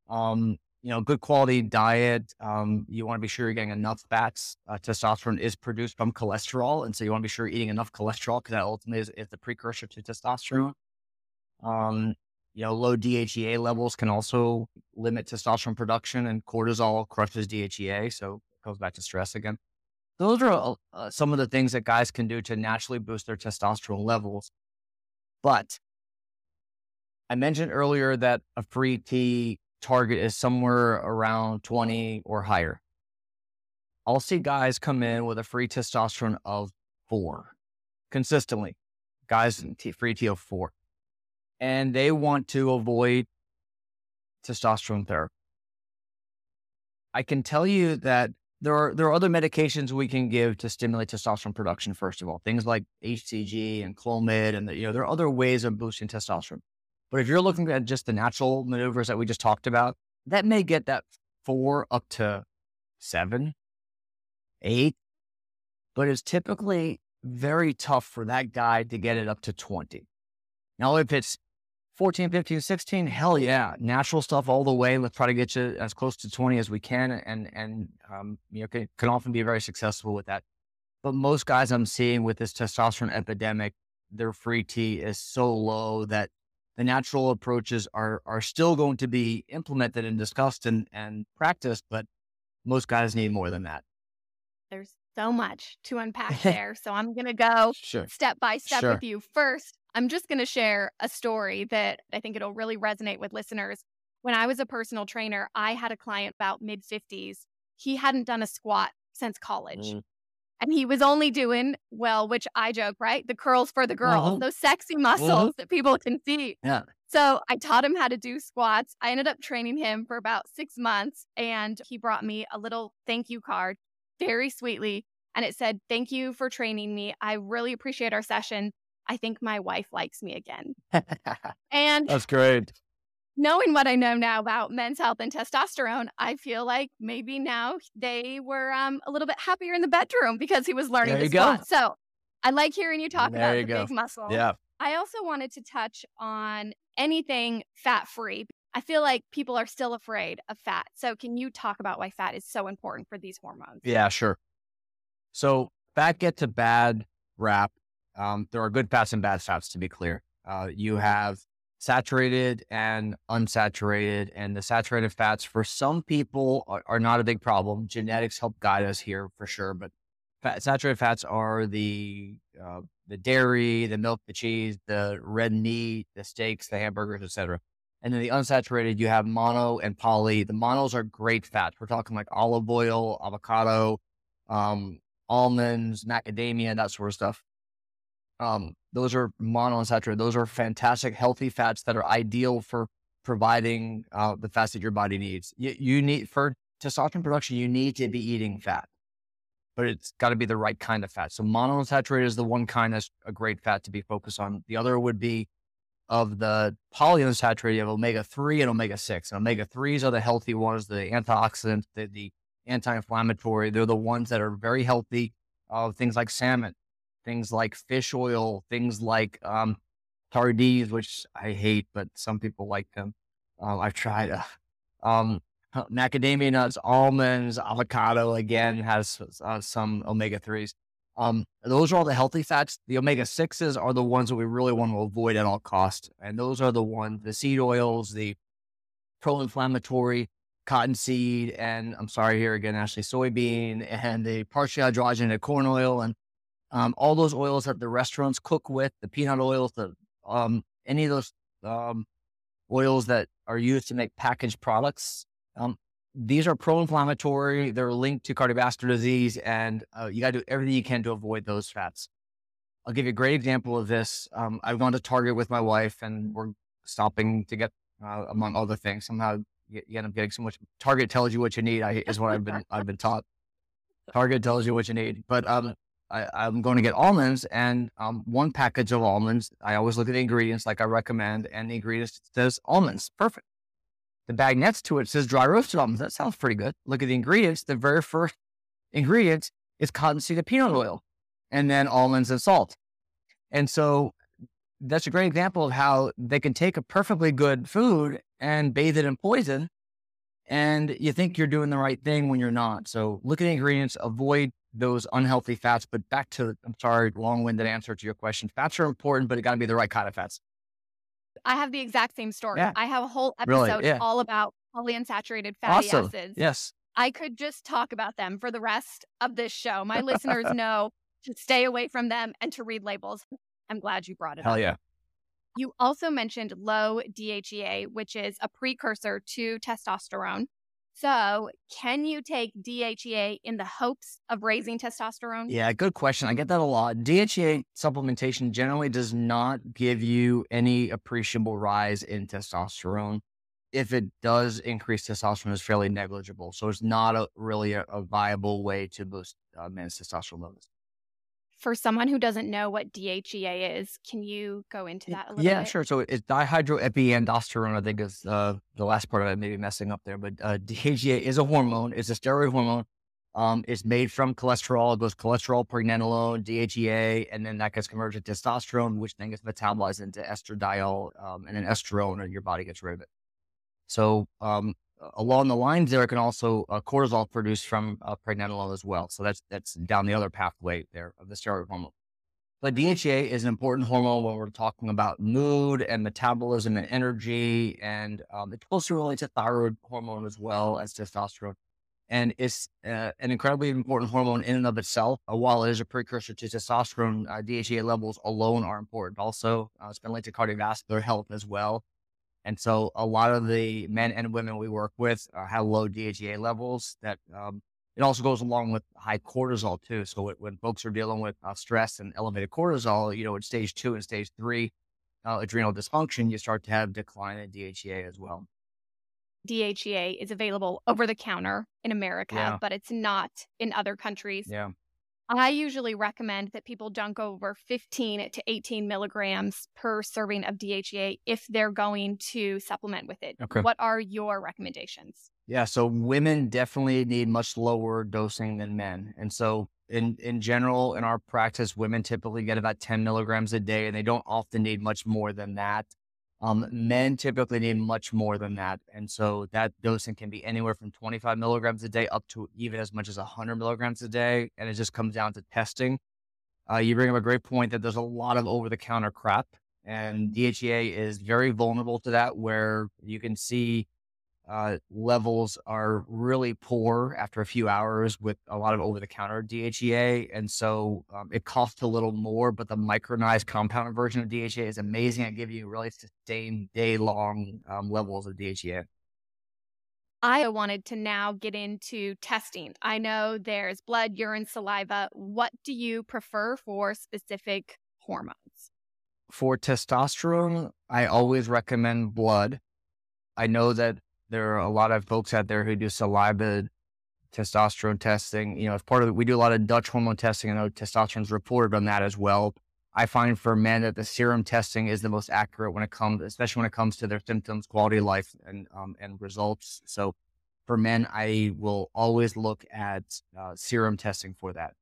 Um, you know, good quality diet. Um, you want to be sure you're getting enough fats. Uh, testosterone is produced from cholesterol. And so you want to be sure you're eating enough cholesterol because that ultimately is, is, the precursor to testosterone. Um, you know, low DHEA levels can also limit testosterone production and cortisol crushes DHEA. So it goes back to stress again. Those are uh, some of the things that guys can do to naturally boost their testosterone levels. But I mentioned earlier that a free T target is somewhere around 20 or higher. I'll see guys come in with a free testosterone of four consistently, guys free T of four, and they want to avoid testosterone therapy. I can tell you that there are there are other medications we can give to stimulate testosterone production. First of all, things like HCG and Clomid, and the, you know there are other ways of boosting testosterone. But if you're looking at just the natural maneuvers that we just talked about, that may get that four up to seven, eight. But it's typically very tough for that guy to get it up to 20. Now, if it's 14, 15, 16, hell yeah, natural stuff all the way. Let's try to get you as close to 20 as we can. And, and, um, you know, can, can often be very successful with that. But most guys I'm seeing with this testosterone epidemic, their free T is so low that the natural approaches are are still going to be implemented and discussed and, and practiced, but most guys need more than that.
There's so much to unpack there. so I'm going to go
sure.
step by step sure. with you. First, I'm just going to share a story that I think it'll really resonate with listeners. When I was a personal trainer, I had a client about mid 50s. He hadn't done a squat since college. Mm and he was only doing well, which I joke, right? The curls for the girls, uh-huh. those sexy muscles uh-huh. that people can see.
Yeah.
So I taught him how to do squats. I ended up training him for about six months, and he brought me a little thank you card very sweetly. And it said, Thank you for training me. I really appreciate our session. I think my wife likes me again. and
that's great
knowing what I know now about men's health and testosterone, I feel like maybe now they were um, a little bit happier in the bedroom because he was learning the squat. So I like hearing you talk
there
about
you
the
go.
big muscle.
Yeah.
I also wanted to touch on anything fat free. I feel like people are still afraid of fat. So can you talk about why fat is so important for these hormones?
Yeah, sure. So fat gets a bad rap. Um, there are good fats and bad fats, to be clear. Uh, you have saturated and unsaturated. And the saturated fats for some people are, are, not a big problem. Genetics help guide us here for sure. But fat, saturated fats are the uh, the dairy, the milk, the cheese, the red meat, the steaks, the hamburgers, etc. And then the unsaturated, you have mono and poly. The monos are great fats. We're talking like olive oil, avocado, um, almonds, macadamia, that sort of stuff. Um, those are monounsaturated. Those are fantastic, healthy fats that are ideal for providing uh, the fats that your body needs. You, you need for testosterone production, you need to be eating fat, but it's got to be the right kind of fat. So monounsaturated is the one kind that's a great fat to be focused on. The other would be of the polyunsaturated, have omega 3 and omega 6. And omega 3s are the healthy ones, the antioxidants, the, the anti inflammatory. They're the ones that are very healthy. Uh, things like salmon, things like fish oil, things like um, tardies, which I hate, but some people like them. Uh, I've tried uh, um, macadamia nuts, almonds, avocado. Again, has uh, some omega threes. Um, those are all the healthy fats. The omega sixes are the ones that we really want to avoid at all costs, and those are the ones the seed oils, the pro-inflammatory cottonseed, and I'm sorry here again, Ashley, soybean, and the partially hydrogenated corn oil, and um, all those oils that the restaurants cook with, the peanut oils, the um, any of those um, oils that are used to make packaged products. Um, these are pro-inflammatory. They're linked to cardiovascular disease, and uh, you got to do everything you can to avoid those fats. I'll give you a great example of this. Um, I've gone to Target with my wife, and we're stopping to get, uh, among other things. Somehow you, end up getting so much. Target tells you what you need. I, is what I've been I've been taught. Target tells you what you need, but um, I, am going to get almonds, and um, one package of almonds. I always look at the ingredients, like I recommend, and the ingredients says almonds. Perfect. The bag next to it says dry roasted almonds. That sounds pretty good. Look at the ingredients. The very first ingredient is cottonseed and peanut oil, and then almonds and salt. And so that's a great example of how they can take a perfectly good food and bathe it in poison. And you think you're doing the right thing when you're not. So look at the ingredients, avoid those unhealthy fats. But back to, I'm sorry, long winded answer to your question. Fats are important, but it got to be the right kind of fats.
I have the exact same story. Yeah. I have a whole episode really? yeah. all about polyunsaturated fatty
awesome.
acids.
Yes.
I could just talk about them for the rest of this show. My listeners know to stay away from them and to read labels. I'm glad you brought it
Hell
up.
yeah.
You also mentioned low DHEA, which is a precursor to testosterone. So, can you take DHEA in the hopes of raising testosterone?
Yeah, good question. I get that a lot. DHEA supplementation generally does not give you any appreciable rise in testosterone. If it does increase testosterone, it's fairly negligible. So, it's not a, really a, a viable way to boost uh, men's testosterone levels
for someone who doesn't know what DHEA is, can you go into that a little
yeah,
bit?
sure. So it's dihydroepiandrosterone, I think is uh, the last part of it, maybe messing up there. But uh, DHEA is a hormone, it's a steroid hormone. Um, it's made from cholesterol. It goes cholesterol, pregnenolone, DHEA, and then that gets converted to testosterone, which then gets metabolized into estradiol um, and then estrone, and your body gets rid of it. So um, along the lines there, it can also uh, cortisol produced from uh, pregnenolone as well. So that's that's down the other pathway there of the steroid hormone. But DHEA is an important hormone when we're talking about mood and metabolism and energy, and um, it's closely related to thyroid hormone as well as testosterone. And it's uh, an incredibly important hormone in and of itself. Uh, while it is a precursor to testosterone, uh, DHEA levels alone are important. Also, uh, it's been linked to cardiovascular health as well. And so a lot of the men and women we work with uh, have low DHEA levels that um, it also goes along with high cortisol too. So when folks are dealing with uh, stress and elevated cortisol, you know, at stage two and stage three uh, adrenal dysfunction, you start to have decline in DHEA as well.
DHEA is available over the counter in America,
yeah.
but it's not in other countries.
Yeah.
I usually recommend that people don't go over 15 to 18 milligrams per serving of DHEA if they're going to supplement with it.
Okay.
What are your recommendations?
Yeah, so women definitely need much lower dosing than men. And so in in general, in our practice, women typically get about 10 milligrams a day, and they don't often need much more than that. Um, men typically need much more than that. And so that dosing can be anywhere from 25 milligrams a day up to even as much as 100 milligrams a day. And it just comes down to testing. Uh, you bring up a great point that there's a lot of over the counter crap, and DHEA is very vulnerable to that, where you can see uh, levels are really poor after a few hours with a lot of over the counter DHEA. And so um, it costs a little more, but the micronized compounded version of DHEA is amazing at giving you really sustained day long um, levels of DHEA.
I wanted to now get into testing. I know there's blood, urine, saliva. What do you prefer for specific hormones?
For testosterone, I always recommend blood. I know that there are a lot of folks out there who do saliva testosterone testing. You know, as part of it, we do a lot of Dutch hormone testing. I know testosterone's reported on that as well. I find for men that the serum testing is the most accurate when it comes, especially when it comes to their symptoms, quality of life, and um, and results. So, for men, I will always look at uh, serum testing for that.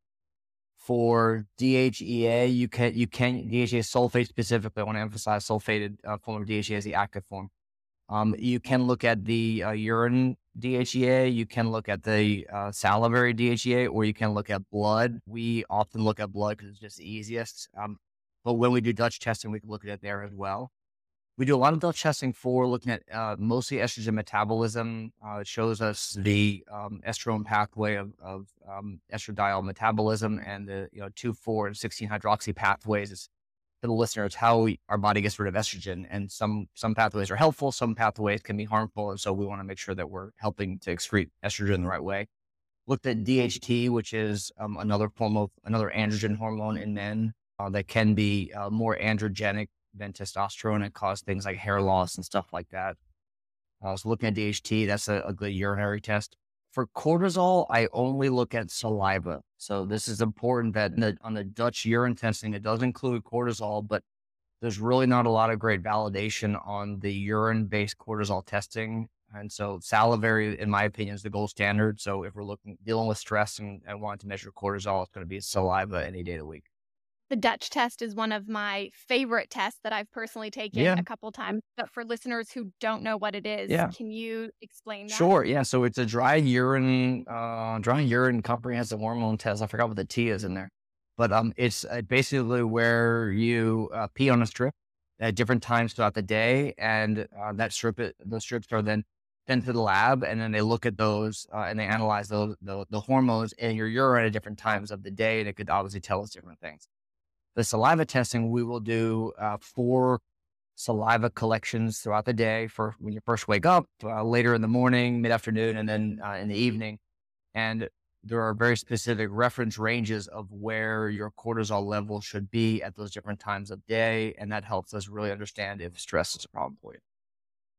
For DHEA, you can you can DHEA sulfate specifically. I want to emphasize sulfated uh, form of DHEA is the active form. Um, you can look at the uh, urine DHEA, you can look at the uh, salivary DHEA, or you can look at blood. We often look at blood because it's just the easiest. Um, but when we do Dutch testing, we can look at it there as well. We do a lot of Dutch testing for looking at uh, mostly estrogen metabolism. Uh, it shows us the um, estrone pathway of, of um, estradiol metabolism and the you know two, four, and sixteen hydroxy pathways. It's to the listeners how our body gets rid of estrogen. And some some pathways are helpful, some pathways can be harmful, and so we want to make sure that we're helping to excrete estrogen the right way. Looked at DHT, which is um, another form of another androgen hormone in men uh, that can be uh, more androgenic than testosterone and cause things like hair loss and stuff like that. Uh, so looking at DHT, that's a, a good urinary test. For cortisol, I only look at saliva. So this is important that the, on the Dutch urine testing, it does include cortisol, but there's really not a lot of great validation on the urine based cortisol testing. And so salivary, in my opinion, is the gold standard. So if we're looking dealing with stress and, and wanting to measure cortisol, it's going to be saliva any day of the week.
The Dutch test is one of my favorite tests that I've personally taken yeah. a couple times. But for listeners who don't know what it is, yeah. can you explain that?
Sure. Yeah. So it's a dry urine, uh, dry urine comprehensive hormone test. I forgot what the T is in there, but um, it's uh, basically where you uh, pee on a strip at different times throughout the day, and uh, that strip, it, those strips are then sent to the lab, and then they look at those uh, and they analyze those the, the hormones in your urine at different times of the day, and it could obviously tell us different things. The saliva testing, we will do uh, four saliva collections throughout the day for when you first wake up, uh, later in the morning, mid afternoon, and then uh, in the evening. And there are very specific reference ranges of where your cortisol level should be at those different times of day. And that helps us really understand if stress is a problem for you.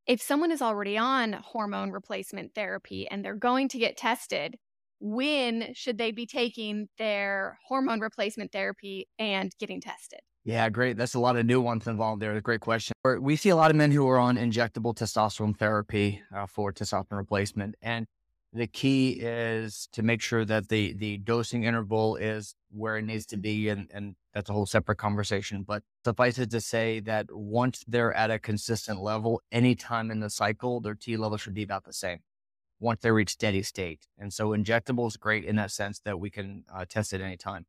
If someone is already on hormone replacement therapy and they're going to get tested, when should they be taking their hormone replacement therapy and getting tested?
Yeah, great. That's a lot of nuance involved there. Great question. We see a lot of men who are on injectable testosterone therapy uh, for testosterone replacement. And the key is to make sure that the the dosing interval is where it needs to be. And, and that's a whole separate conversation. But suffice it to say that once they're at a consistent level, anytime in the cycle, their T level should be about the same once they reach steady state. And so injectable is great in that sense that we can uh, test at any time.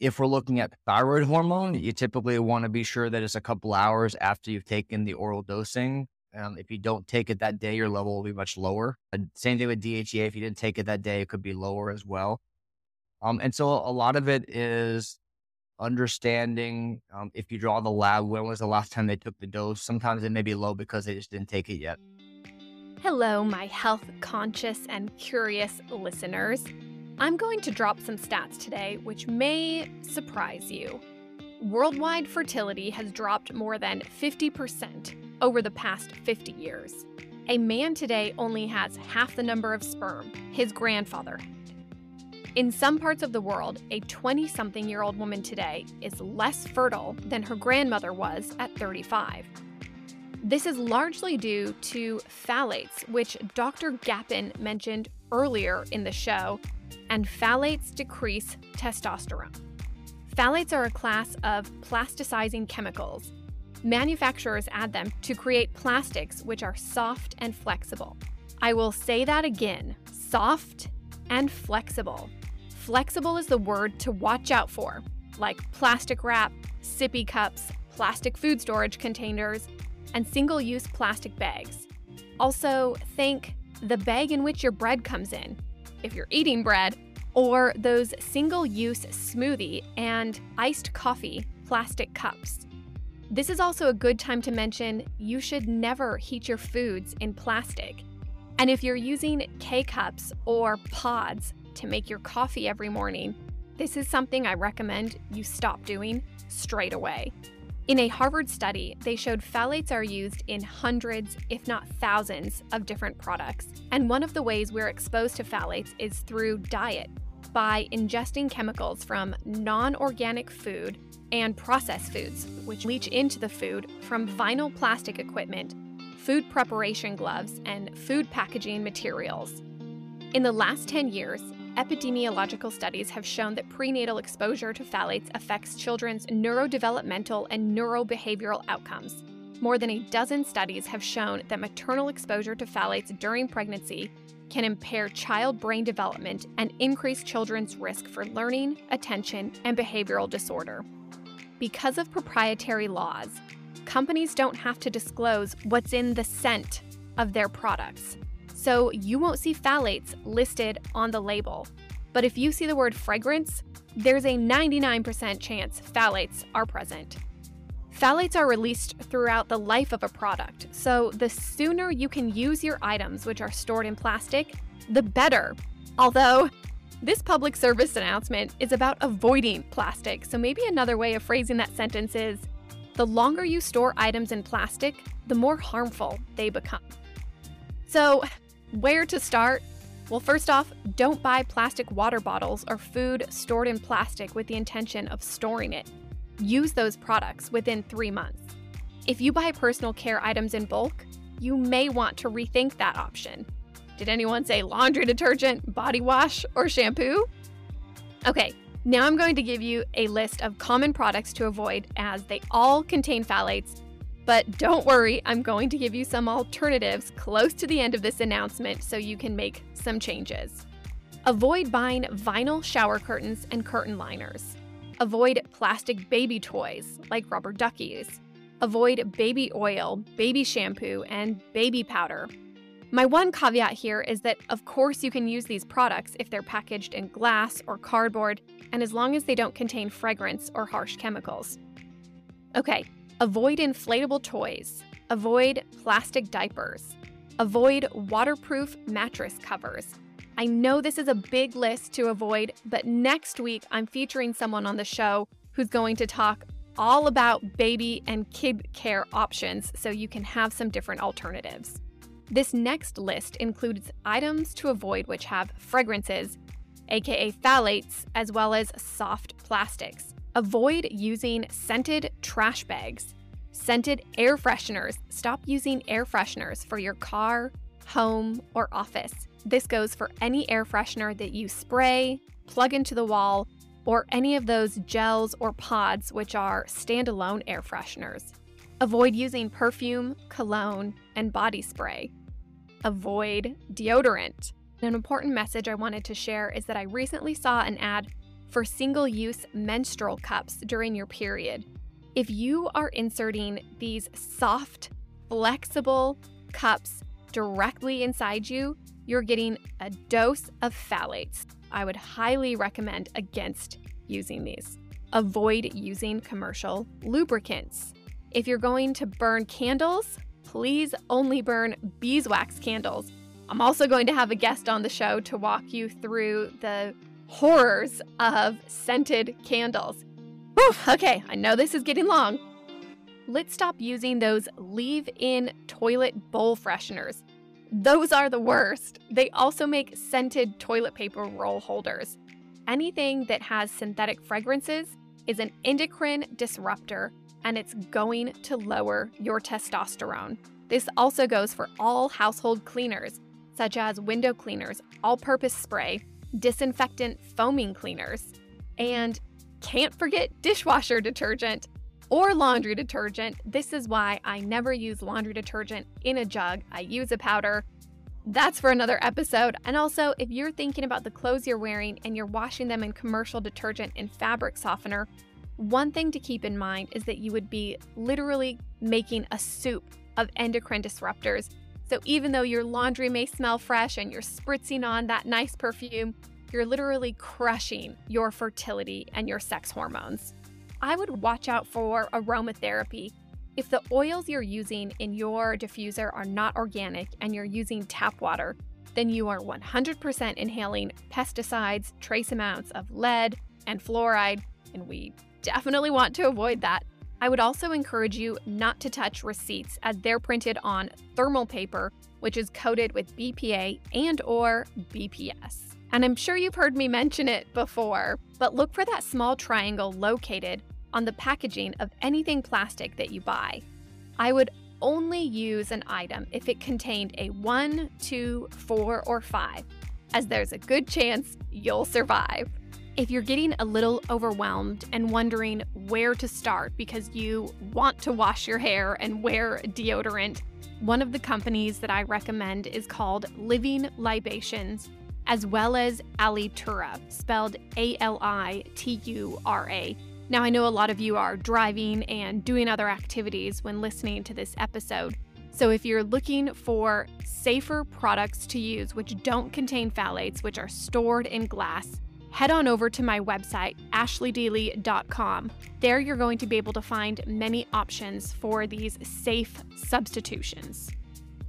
If we're looking at thyroid hormone, you typically want to be sure that it's a couple hours after you've taken the oral dosing. Um, if you don't take it that day, your level will be much lower. Uh, same thing with DHEA. If you didn't take it that day, it could be lower as well. Um, and so a lot of it is understanding um, if you draw the lab, when was the last time they took the dose? Sometimes it may be low because they just didn't take it yet.
Hello, my health conscious and curious listeners. I'm going to drop some stats today which may surprise you. Worldwide fertility has dropped more than 50% over the past 50 years. A man today only has half the number of sperm his grandfather had. In some parts of the world, a 20 something year old woman today is less fertile than her grandmother was at 35. This is largely due to phthalates, which Dr. Gapin mentioned earlier in the show, and phthalates decrease testosterone. Phthalates are a class of plasticizing chemicals. Manufacturers add them to create plastics which are soft and flexible. I will say that again soft and flexible. Flexible is the word to watch out for, like plastic wrap, sippy cups, plastic food storage containers, and single use plastic bags. Also, think the bag in which your bread comes in, if you're eating bread, or those single use smoothie and iced coffee plastic cups. This is also a good time to mention you should never heat your foods in plastic. And if you're using K cups or pods to make your coffee every morning, this is something I recommend you stop doing straight away. In a Harvard study, they showed phthalates are used in hundreds, if not thousands, of different products. And one of the ways we're exposed to phthalates is through diet, by ingesting chemicals from non organic food and processed foods, which leach into the food from vinyl plastic equipment, food preparation gloves, and food packaging materials. In the last 10 years, epidemiological studies have shown that prenatal exposure to phthalates affects children's neurodevelopmental and neurobehavioral outcomes. More than a dozen studies have shown that maternal exposure to phthalates during pregnancy can impair child brain development and increase children's risk for learning, attention, and behavioral disorder. Because of proprietary laws, companies don't have to disclose what's in the scent of their products. So you won't see phthalates listed on the label. But if you see the word fragrance, there's a 99% chance phthalates are present. Phthalates are released throughout the life of a product, so the sooner you can use your items which are stored in plastic, the better. Although, this public service announcement is about avoiding plastic, so maybe another way of phrasing that sentence is the longer you store items in plastic, the more harmful they become. So, where to start? Well, first off, don't buy plastic water bottles or food stored in plastic with the intention of storing it use those products within three months. If you buy personal care items in bulk, you may want to rethink that option. Did anyone say laundry detergent, body wash, or shampoo? Okay, now I'm going to give you a list of common products to avoid as they all contain phthalates. But don't worry, I'm going to give you some alternatives close to the end of this announcement so you can make some changes. Avoid buying vinyl shower curtains and curtain liners. Avoid plastic baby toys like rubber duckies. Avoid baby oil, baby shampoo, and baby powder. My one caveat here is that, of course, you can use these products if they're packaged in glass or cardboard, and as long as they don't contain fragrance or harsh chemicals. Okay, avoid inflatable toys. Avoid plastic diapers. Avoid waterproof mattress covers. I know this is a big list to avoid, but next week I'm featuring someone on the show who's going to talk all about baby and kid care options so you can have some different alternatives. This next list includes items to avoid which have fragrances, aka phthalates, as well as soft plastics. Avoid using scented trash bags, scented air fresheners. Stop using air fresheners for your car, home, or office. This goes for any air freshener that you spray, plug into the wall, or any of those gels or pods, which are standalone air fresheners. Avoid using perfume, cologne, and body spray. Avoid deodorant. An important message I wanted to share is that I recently saw an ad for single use menstrual cups during your period. If you are inserting these soft, flexible cups directly inside you, you're getting a dose of phthalates. I would highly recommend against using these. Avoid using commercial lubricants. If you're going to burn candles, please only burn beeswax candles. I'm also going to have a guest on the show to walk you through the horrors of scented candles. Whew, okay, I know this is getting long. Let's stop using those leave in toilet bowl fresheners. Those are the worst. They also make scented toilet paper roll holders. Anything that has synthetic fragrances is an endocrine disruptor and it's going to lower your testosterone. This also goes for all household cleaners, such as window cleaners, all purpose spray, disinfectant foaming cleaners, and can't forget dishwasher detergent or laundry detergent. This is why I never use laundry detergent in a jug. I use a powder. That's for another episode. And also, if you're thinking about the clothes you're wearing and you're washing them in commercial detergent and fabric softener, one thing to keep in mind is that you would be literally making a soup of endocrine disruptors. So even though your laundry may smell fresh and you're spritzing on that nice perfume, you're literally crushing your fertility and your sex hormones. I would watch out for aromatherapy. If the oils you're using in your diffuser are not organic and you're using tap water, then you are 100% inhaling pesticides, trace amounts of lead and fluoride, and we definitely want to avoid that. I would also encourage you not to touch receipts as they're printed on thermal paper, which is coated with BPA and or BPS. And I'm sure you've heard me mention it before, but look for that small triangle located on the packaging of anything plastic that you buy. I would only use an item if it contained a 1, 2, 4, or 5, as there's a good chance you'll survive. If you're getting a little overwhelmed and wondering where to start because you want to wash your hair and wear deodorant, one of the companies that I recommend is called Living Libations, as well as Alitura, spelled A L I T U R A. Now, I know a lot of you are driving and doing other activities when listening to this episode. So, if you're looking for safer products to use which don't contain phthalates, which are stored in glass, head on over to my website, ashleydeely.com. There, you're going to be able to find many options for these safe substitutions.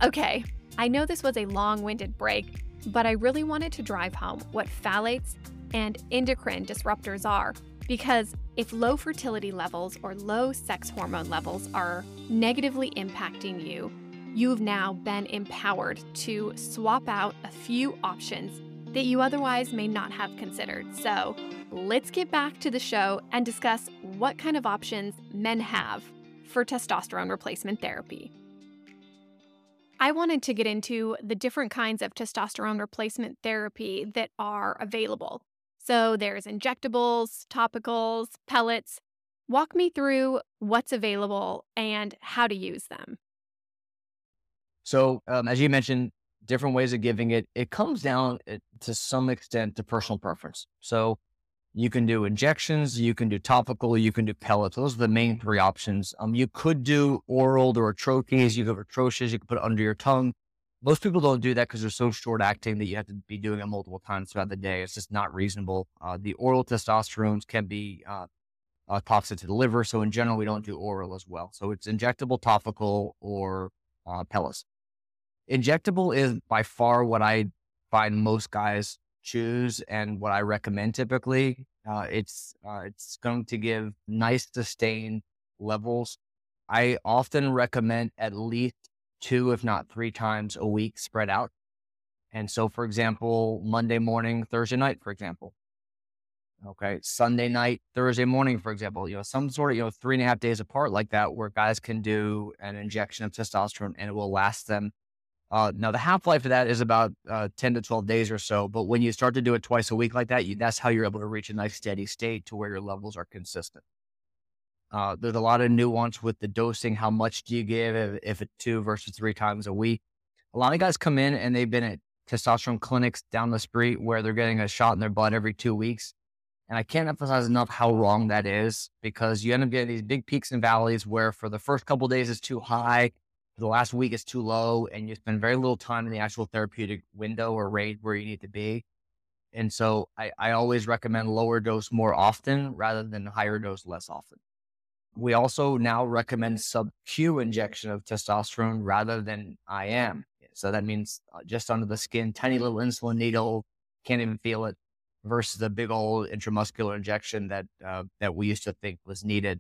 Okay, I know this was a long winded break, but I really wanted to drive home what phthalates and endocrine disruptors are. Because if low fertility levels or low sex hormone levels are negatively impacting you, you've now been empowered to swap out a few options that you otherwise may not have considered. So let's get back to the show and discuss what kind of options men have for testosterone replacement therapy. I wanted to get into the different kinds of testosterone replacement therapy that are available. So there's injectables, topicals, pellets. Walk me through what's available and how to use them.
So, um, as you mentioned, different ways of giving it. It comes down eh, to some extent to personal preference. So you can do injections, you can do topical, you can do pellets. Those are the main three options. Um, you could do oral or troches. You could have troches. You could put it under your tongue. Most people don't do that because they're so short acting that you have to be doing it multiple times throughout the day. It's just not reasonable. Uh, the oral testosterones can be uh, uh, toxic to the liver. So in general, we don't do oral as well. So it's injectable, topical, or uh, pellets. Injectable is by far what I find most guys choose and what I recommend typically. Uh, it's uh, it's going to give nice sustained levels. I often recommend at least two, if not three times a week spread out. And so, for example, Monday morning, Thursday night, for example. Okay. Sunday night, Thursday morning, for example, you know, some sort of, you know, three and a half days apart like that, where guys can do an injection of testosterone and it will last them uh, now, the half life of that is about uh, 10 to 12 days or so. But when you start to do it twice a week like that, you, that's how you're able to reach a nice steady state to where your levels are consistent. Uh, there's a lot of nuance with the dosing. How much do you give if, if it's two versus three times a week? A lot of guys come in and they've been at testosterone clinics down the street where they're getting a shot in their butt every two weeks. And I can't emphasize enough how wrong that is because you end up getting these big peaks and valleys where for the first couple days it's too high the last week is too low and you spend very little time in the actual therapeutic window or rate where you need to be. And so I, I always recommend lower dose more often rather than higher dose less often. We also now recommend sub Q injection of testosterone rather than IM. So that means uh, just under the skin, tiny little insulin needle, can't even feel it, versus the big old intramuscular injection that uh, that we used to think was needed.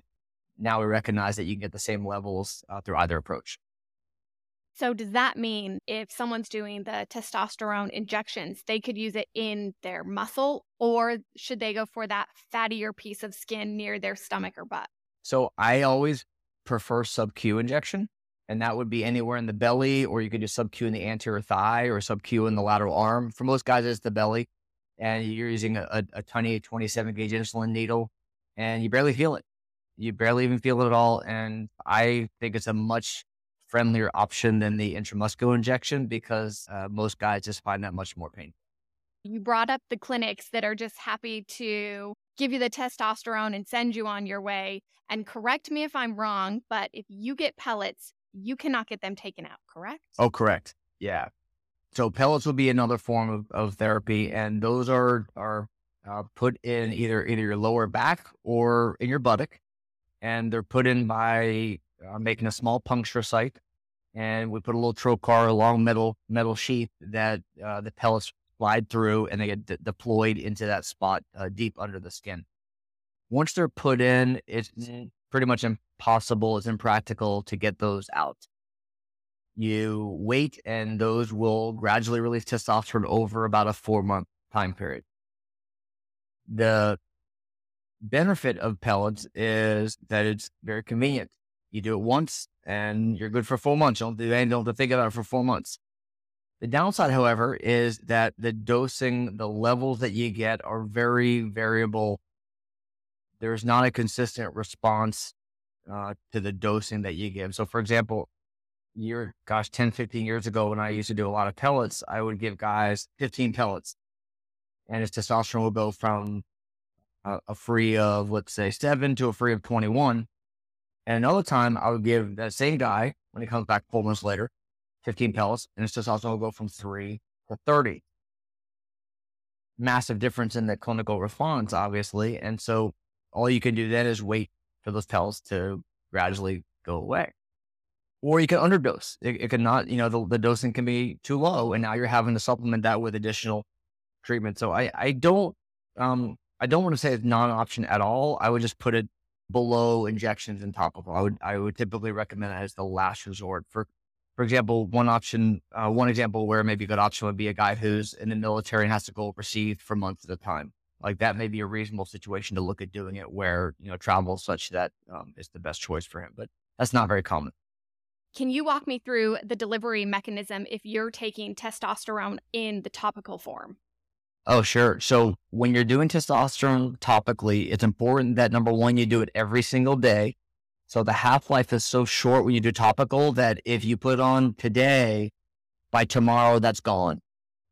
Now we recognize that you can get the same levels uh, through either approach.
So, does that mean if someone's doing the testosterone injections, they could use it in their muscle, or should they go for that fattier piece of skin near their stomach or butt?
So, I always prefer sub Q injection, and that would be anywhere in the belly, or you could do sub Q in the anterior thigh or sub Q in the lateral arm. For most guys, it's the belly, and you're using a, a, a tiny 27 gauge insulin needle, and you barely feel it. You barely even feel it at all. And I think it's a much friendlier option than the intramuscular injection because uh, most guys just find that much more painful.
You brought up the clinics that are just happy to give you the testosterone and send you on your way. And correct me if I'm wrong, but if you get pellets, you cannot get them taken out, correct?
Oh, correct. Yeah. So pellets would be another form of, of therapy, and those are are uh, put in either either your lower back or in your buttock, and they're put in by uh, making a small puncture site, and we put a little trocar, a long metal metal sheath that uh, the pellets slide through, and they get de- deployed into that spot uh, deep under the skin. Once they're put in, it's pretty much impossible. It's impractical to get those out. You wait, and those will gradually release testosterone over about a four month time period. The benefit of pellets is that it's very convenient. You do it once and you're good for four months. You don't do anything, don't have to think about it for four months. The downside, however, is that the dosing, the levels that you get are very variable. There's not a consistent response uh, to the dosing that you give. So, for example, year, gosh, 10, 15 years ago, when I used to do a lot of pellets, I would give guys 15 pellets and his testosterone will go from a, a free of, let's say, seven to a free of 21. And another time, I would give that same guy, when he comes back four months later, 15 pellets, and his testosterone will go from three to 30. Massive difference in the clinical response, obviously. And so all you can do then is wait for those pellets to gradually go away. Or you can underdose. It, it can not, you know, the, the dosing can be too low, and now you're having to supplement that with additional treatment. So I, I don't, um, I don't want to say it's not an option at all. I would just put it below injections and topical. I would, I would typically recommend it as the last resort. For, for example, one option, uh, one example where maybe a good option would be a guy who's in the military and has to go overseas for months at a time. Like that may be a reasonable situation to look at doing it where, you know, travel such that um, is the best choice for him. But that's not very common.
Can you walk me through the delivery mechanism if you're taking testosterone in the topical form?
Oh, sure. So when you're doing testosterone topically, it's important that number one, you do it every single day. So the half life is so short when you do topical that if you put on today, by tomorrow, that's gone.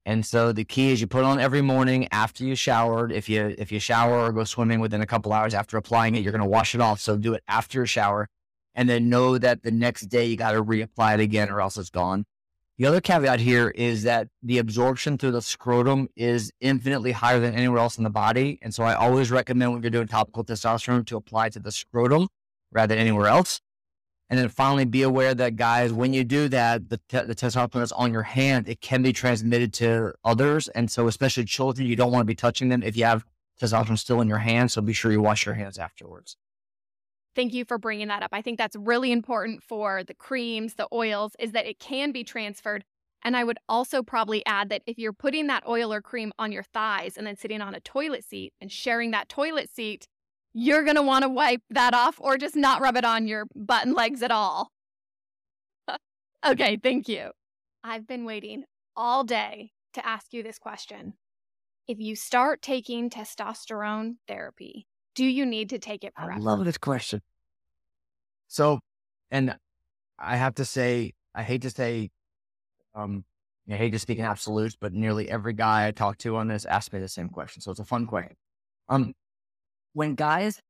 And so the key is you put on every morning after you showered. If you if you shower or go swimming within a couple hours after applying it, you're going to wash it off. So do it after your shower, and then know that the next day you got to reapply it again, or else it's gone. The other caveat here is that the absorption through the scrotum is infinitely higher than anywhere else in the body. And so I always recommend when you're doing topical testosterone to apply to the scrotum rather than anywhere else. And then finally, be aware that guys, when you do that, the, te- the testosterone that's on your hand. It can be transmitted to others. And so, especially children, you don't want to be touching them if you have testosterone still in your hand. So be sure you wash your hands afterwards.
Thank you for bringing that up. I think that's really important for the creams, the oils, is that it can be transferred. And I would also probably add that if you're putting that oil or cream on your thighs and then sitting on a toilet seat and sharing that toilet seat, you're going to want to wipe that off or just not rub it on your butt and legs at all. okay, thank you. I've been waiting all day to ask you this question. If you start taking testosterone therapy, do you need to take it forever? I
love this question. So, and I have to say, I hate to say, um, I hate to speak in absolutes, but nearly every guy I talk to on this asks me the same question. So it's a fun question. Um, when guys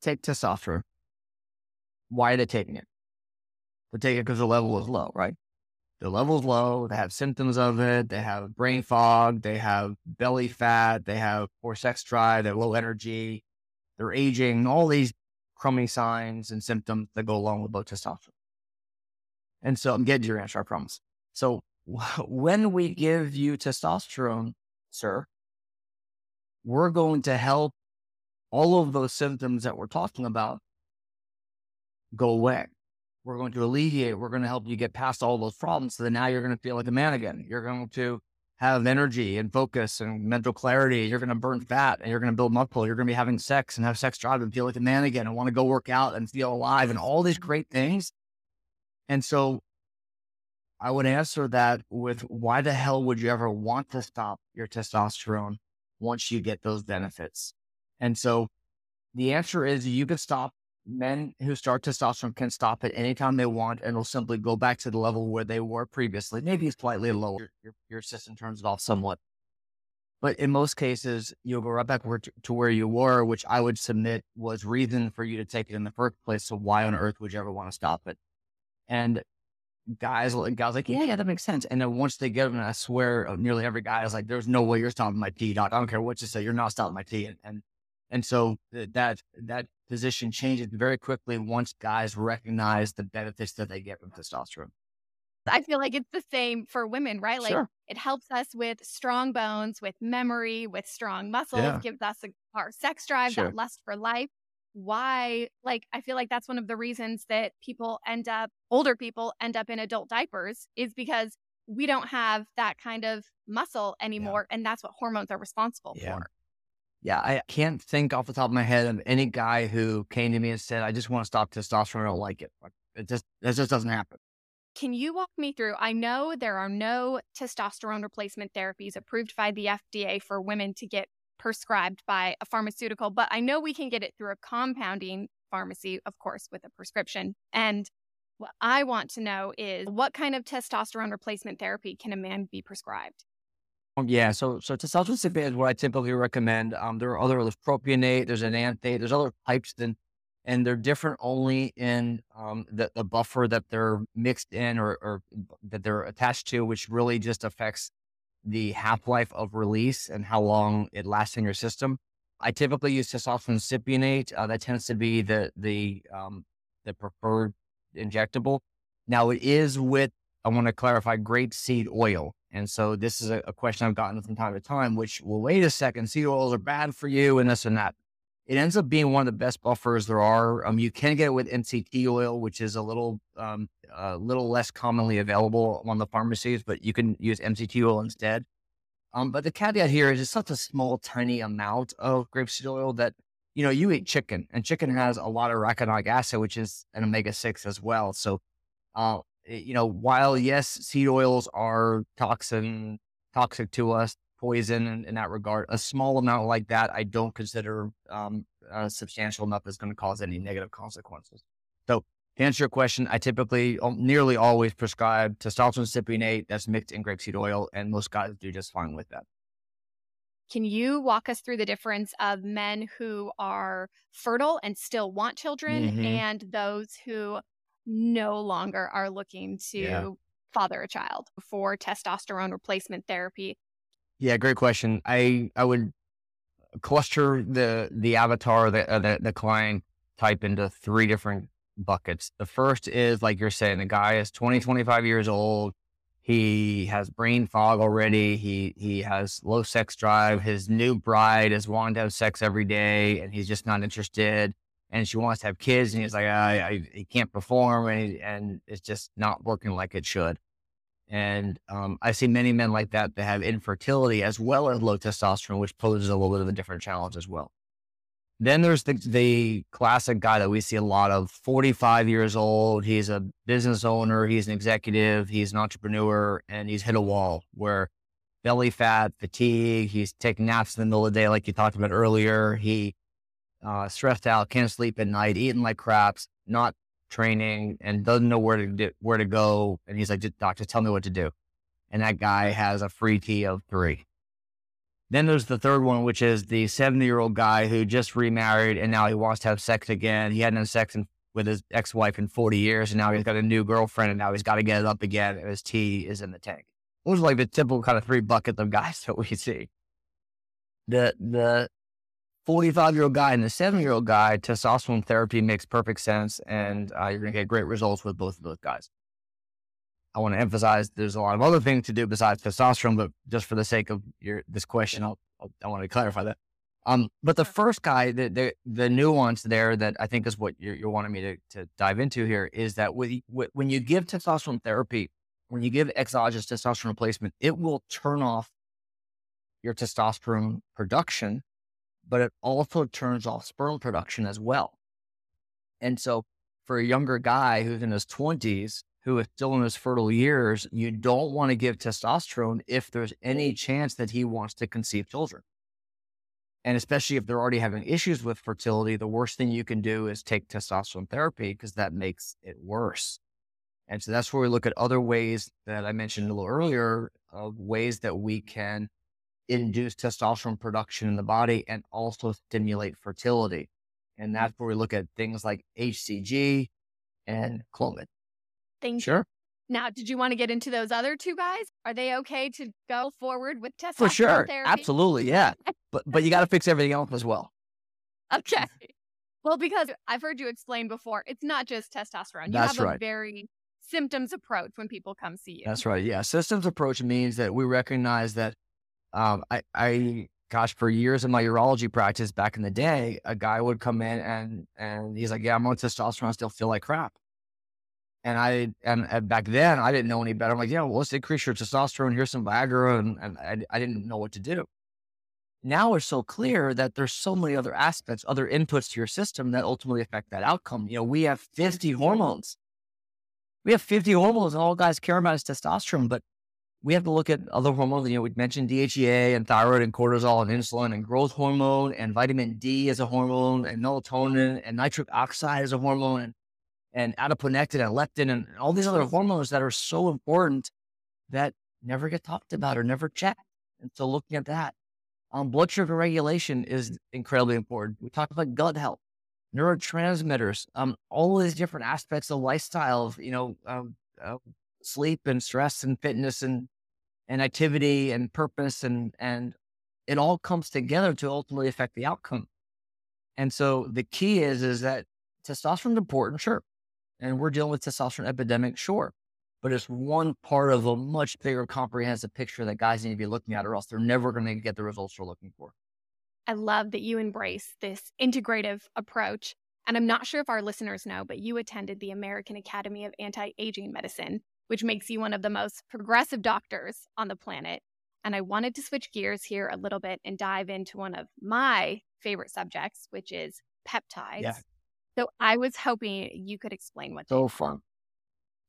take testosterone, why are they taking it? They take it because the level is low, right? The level is low. They have symptoms of it. They have brain fog. They have belly fat. They have poor sex drive. They're low energy they're aging, all these crummy signs and symptoms that go along with low testosterone. And so I'm getting to your answer, I promise. So when we give you testosterone, sir, we're going to help all of those symptoms that we're talking about go away. We're going to alleviate, we're going to help you get past all those problems. So that now you're going to feel like a man again. You're going to have energy and focus and mental clarity. You're going to burn mm-hmm. fat and you're going to build muscle. You're going to be having sex and have sex drive and feel like a man again and want to go work out and feel alive and all these mm-hmm. great things. And so I would answer that with why the hell would you ever want to stop your testosterone once you get those benefits? And so the answer is you could stop men who start testosterone can stop it anytime they want and will simply go back to the level where they were previously. Maybe it's slightly lower. Your, your system turns it off somewhat. But in most cases, you'll go right back to where you were, which I would submit was reason for you to take it in the first place. So why on earth would you ever want to stop it? And guys, guys like, yeah, yeah, that makes sense. And then once they get them, I swear uh, nearly every guy is like, there's no way you're stopping my T. I don't care what you say. You're not stopping my T. And, and, and so that, that position changes very quickly once guys recognize the benefits that they get from testosterone.
I feel like it's the same for women, right? Like
sure.
it helps us with strong bones, with memory, with strong muscles,
Yeah.
gives us a, our sex drive,
Sure.
that lust for life. Why? Like, I feel like that's one of the reasons that people end up, older people end up in adult diapers is because we don't have that kind of muscle anymore. And that's what hormones are responsible
Yeah.
for.
Yeah, I can't think off the top of my head of any guy who came to me and said, "I just want to stop testosterone. I don't like it." It just it just doesn't happen.
Can you walk me through? I know there are no testosterone replacement therapies approved by the FDA for women to get prescribed by a pharmaceutical, but I know we can get it through a compounding pharmacy, of course, with a prescription. And what I want to know is what kind of testosterone replacement therapy can a man be prescribed?
Um, Yeah, so so testosterone is what I typically recommend. Um, there are other there's propionate, there's enanthate, there's other types, and and they're different only in um the, the buffer that they're mixed in or, or that they're attached to, which really just affects the half life of release and how long it lasts in your system. I typically use testosterone cypionate. Uh, that tends to be the the um the preferred injectable. Now it is with I want to clarify grape seed oil. And so this is a, a question I've gotten from time to time, which, well, wait a second, seed oils are bad for you and this and that. It ends up being one of the best buffers there are. Um, you can get it with MCT oil, which is a little, um, a little less commonly available on the pharmacies, but you can use MCT oil instead. Um, but the caveat here is it's such a small, tiny amount of grapeseed oil that, you know, you eat chicken and chicken has a lot of arachidonic acid, which is an omega 6 as well. So, uh, you know, while yes, seed oils are toxin toxic to us, poison in, in that regard, a small amount like that, I don't consider um, uh, substantial enough is going to cause any negative consequences. So, to answer your question, I typically nearly always prescribe testosterone cypionate that's mixed in grapeseed oil, and most guys do just fine with that.
Can you walk us through the difference of men who are fertile and still want children
Mhm.
and those who no longer are looking to
Yeah.
father a child for testosterone replacement therapy?
Yeah, great question. I I would cluster the the avatar the uh, the, the client type into three different buckets. The first is like you're saying, the guy is 20, 25 years old. He has brain fog already. He he has low sex drive. His new bride is wanting to have sex every day, and he's just not interested. And she wants to have kids, and he's like, I, I he can't perform, and he, and it's just not working like it should. And um, I see many men like that that have infertility as well as low testosterone, which poses a little bit of a different challenge as well. Then there's the, the classic guy that we see a lot of 45 years old. He's a business owner, he's an executive, he's an entrepreneur, and he's hit a wall where belly fat, fatigue, he's taking naps in the middle of the day, like you talked about earlier. He uh, stressed out, can't sleep at night, eating like craps, not training, and doesn't know where to do, where to go. And he's like, "Just- "Doctor, tell me what to do." And that guy has a free T of three. Then there's the third one, which is the 70 year old guy who just remarried and now he wants to have sex again. He hadn't had sex in, with his ex wife in 40 years, and now he's got a new girlfriend, and now he's got to get it up again, and his T is in the tank. Those are like the typical kind of three buckets of guys that we see. The the 45 year old guy and the seven year old guy, testosterone therapy makes perfect sense, and uh, you're going to get great results with both of those guys. I want to emphasize there's a lot of other things to do besides testosterone, but just for the sake of your this question, I'll, I'll I want to clarify that. Um, but the first guy, the, the the nuance there that I think is what you're, you're wanting me to, to dive into here is that with, with when you give testosterone therapy, when you give exogenous testosterone replacement, it will turn off your testosterone production, but it also turns off sperm production as well. And so, for a younger guy who's in his 20s, who is still in his fertile years, you don't want to give testosterone if there's any chance that he wants to conceive children. And especially if they're already having issues with fertility, the worst thing you can do is take testosterone therapy because that makes it worse. And so that's where we look at other ways that I mentioned a little earlier of ways that we can induce testosterone production in the body and also stimulate fertility. And mm. that's where we look at things like HCG and Clomid.
Thank you.
Sure.
Now, did you want to get into those other two guys? Are they okay to go forward with testosterone
For sure.
therapy?
Absolutely. Yeah. But but you got to fix everything else as well.
Okay. Well, because I've heard you explain before, it's not just testosterone. You
That's
have a
right.
very symptoms approach when people come see you.
That's right. Yeah. Systems approach means that we recognize that um, I, I, gosh, for years in my urology practice back in the day, a guy would come in and, and he's like, yeah, I'm on testosterone. I still feel like crap. And I, and, and back then I didn't know any better. I'm like, yeah, well, let's increase your testosterone. Here's some Viagra. And, and I, I didn't know what to do. Now it's so clear that there's so many other aspects, other inputs to your system that ultimately affect that outcome. You know, we have 50 hormones. We have 50 hormones and all guys care about is testosterone, but we have to look at other hormones. You know, we mentioned DHEA and thyroid and cortisol and insulin and growth hormone and vitamin D as a hormone and melatonin and nitric oxide as a hormone and, and adiponectin and leptin and all these other hormones that are so important that never get talked about or never checked. And so looking at that, um, blood sugar regulation is incredibly important. We talked about gut health, neurotransmitters, um, all these different aspects of lifestyle, of, you know, um, uh, sleep and stress and fitness and and activity and purpose and and it all comes together to ultimately affect the outcome. And so the key is is that testosterone is important, sure, and we're dealing with testosterone epidemic, sure, but it's one part of a much bigger comprehensive picture that guys need to be looking at, or else they're never going to get the results they're looking for.
I love that you embrace this integrative approach. And I'm not sure if our listeners know, but you attended the American Academy of Anti Aging Medicine, which makes you one of the most progressive doctors on the planet. And I wanted to switch gears here a little bit and dive into one of my favorite subjects, which is peptides.
Yeah.
So I was hoping you could explain what
So fun.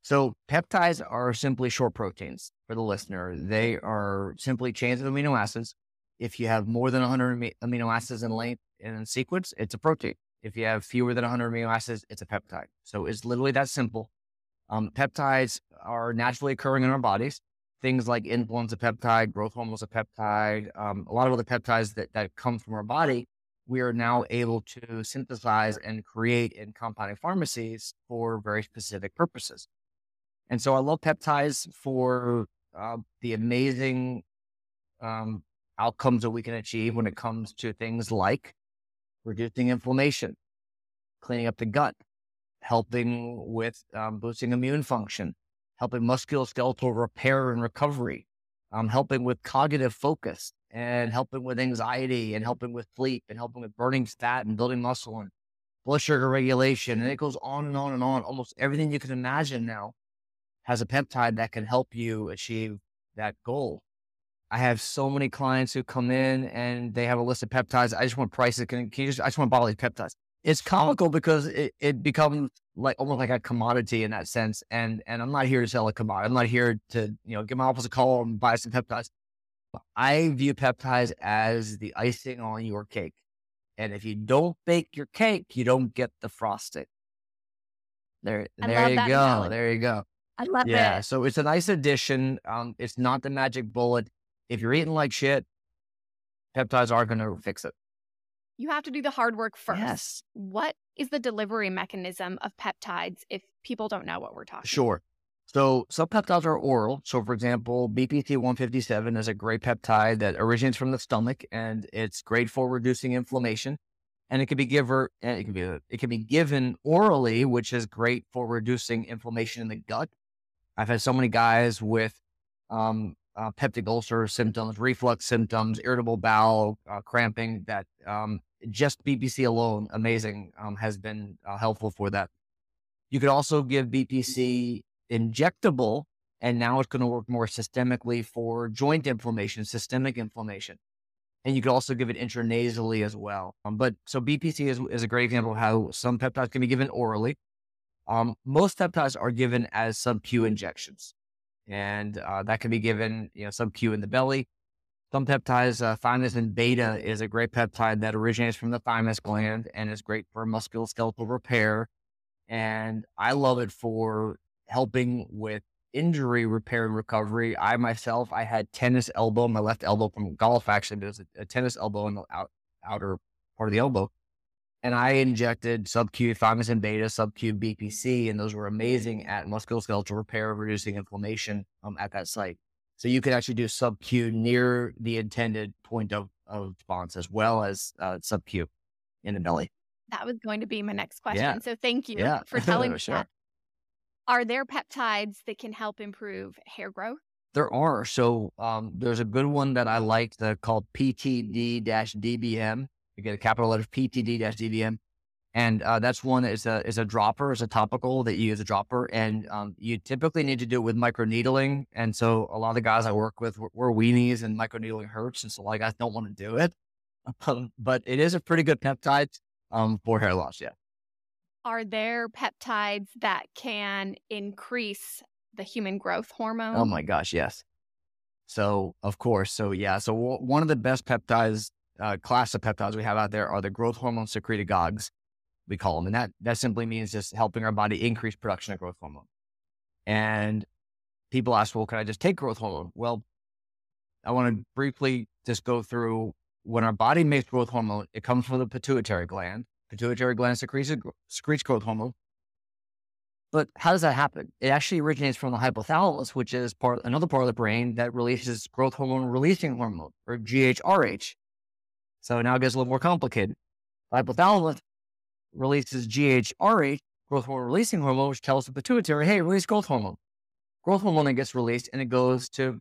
So peptides are simply short proteins for the listener. They are simply chains of amino acids. If you have more than 100 amino acids in length and in sequence, it's a protein. If you have fewer than 100 amino acids, it's a peptide. So it's literally that simple. Um, peptides are naturally occurring in our bodies. Things like insulin's a peptide, growth hormone's a peptide, um, a lot of other peptides that, that come from our body, we are now able to synthesize and create in compounding pharmacies for very specific purposes. And so I love peptides for uh, the amazing um, outcomes that we can achieve when it comes to things like reducing inflammation, cleaning up the gut, helping with um, boosting immune function, helping musculoskeletal repair and recovery, um, helping with cognitive focus, and helping with anxiety, and helping with sleep, and helping with burning fat and building muscle and blood sugar regulation. And it goes on and on and on. Almost everything you can imagine now has a peptide that can help you achieve that goal. I have so many clients who come in and they have a list of peptides. I just want prices. Can, can you just, I just want buy all these peptides. It's comical because it, it becomes like almost like a commodity in that sense. And and I'm not here to sell a commodity. I'm not here to, you know, give my office a call and buy some peptides. I view peptides as the icing on your cake. And if you don't bake your cake, you don't get the frosting. There,
I
there you go. There you go.
I love
Yeah,
it.
so it's a nice addition. Um, it's not the magic bullet. If you're eating like shit, peptides are going to fix it.
You have to do the hard work first.
Yes,
What is the delivery mechanism of peptides if people don't know what we're talking
sure. So some peptides are oral. So for example, BPC 157 is a great peptide that originates from the stomach, and it's great for reducing inflammation. And it can be given, it can be it can be given orally, which is great for reducing inflammation in the gut. I've had so many guys with um, uh, peptic ulcer symptoms, reflux symptoms, irritable bowel uh, cramping. That um, just BPC alone, amazing, um, has been uh, helpful for that. You could also give BPC injectable, and now it's going to work more systemically for joint inflammation, systemic inflammation. And you could also give it intranasally as well. Um, but so BPC is, is a great example of how some peptides can be given orally. Um, most peptides are given as sub-Q injections, and uh, that can be given, you know, sub-Q in the belly. Some peptides, uh, thymosin beta is a great peptide that originates from the thymus gland and is great for musculoskeletal repair. And I love it for helping with injury repair and recovery. I myself, I had tennis elbow, my left elbow from golf actually, but it was a, a tennis elbow in the out, outer part of the elbow. And I injected sub-Q thymosin beta, sub-Q BPC, and those were amazing at musculoskeletal repair, reducing inflammation um, at that site. So you could actually do sub-Q near the intended point of, of response as well as uh, sub-Q in the belly.
That was going to be my next question.
Yeah.
So thank you
Yeah.
for telling me
Sure.
that. Are there peptides that can help improve hair growth?
There are. So um, there's a good one that I like uh, called PTD-DBM. You get a capital letter PTD-DBM. And uh, that's one that is a, is a dropper, is a topical that you use a dropper. And um, you typically need to do it with microneedling. And so a lot of the guys I work with, we're, we're weenies and microneedling hurts. And so a lot of guys don't want to do it. Um, but it is a pretty good peptide um, for hair loss. Yeah.
Are there peptides that can increase the human growth hormone?
Oh my gosh, yes. So of course, so yeah, so w- one of the best peptides, uh, class of peptides we have out there are the growth hormone secretagogues, we call them, and that that simply means just helping our body increase production of growth hormone. And people ask, well, can I just take growth hormone? Well, I want to briefly just go through when our body makes growth hormone, it comes from the pituitary gland. Pituitary gland secretes, secretes growth hormone. But how does that happen? It actually originates from the hypothalamus, which is part another part of the brain that releases growth hormone releasing hormone or GHRH. So now it gets a little more complicated. Hypothalamus releases GHRH, growth hormone releasing hormone, which tells the pituitary, hey, release growth hormone. Growth hormone then gets released and it goes to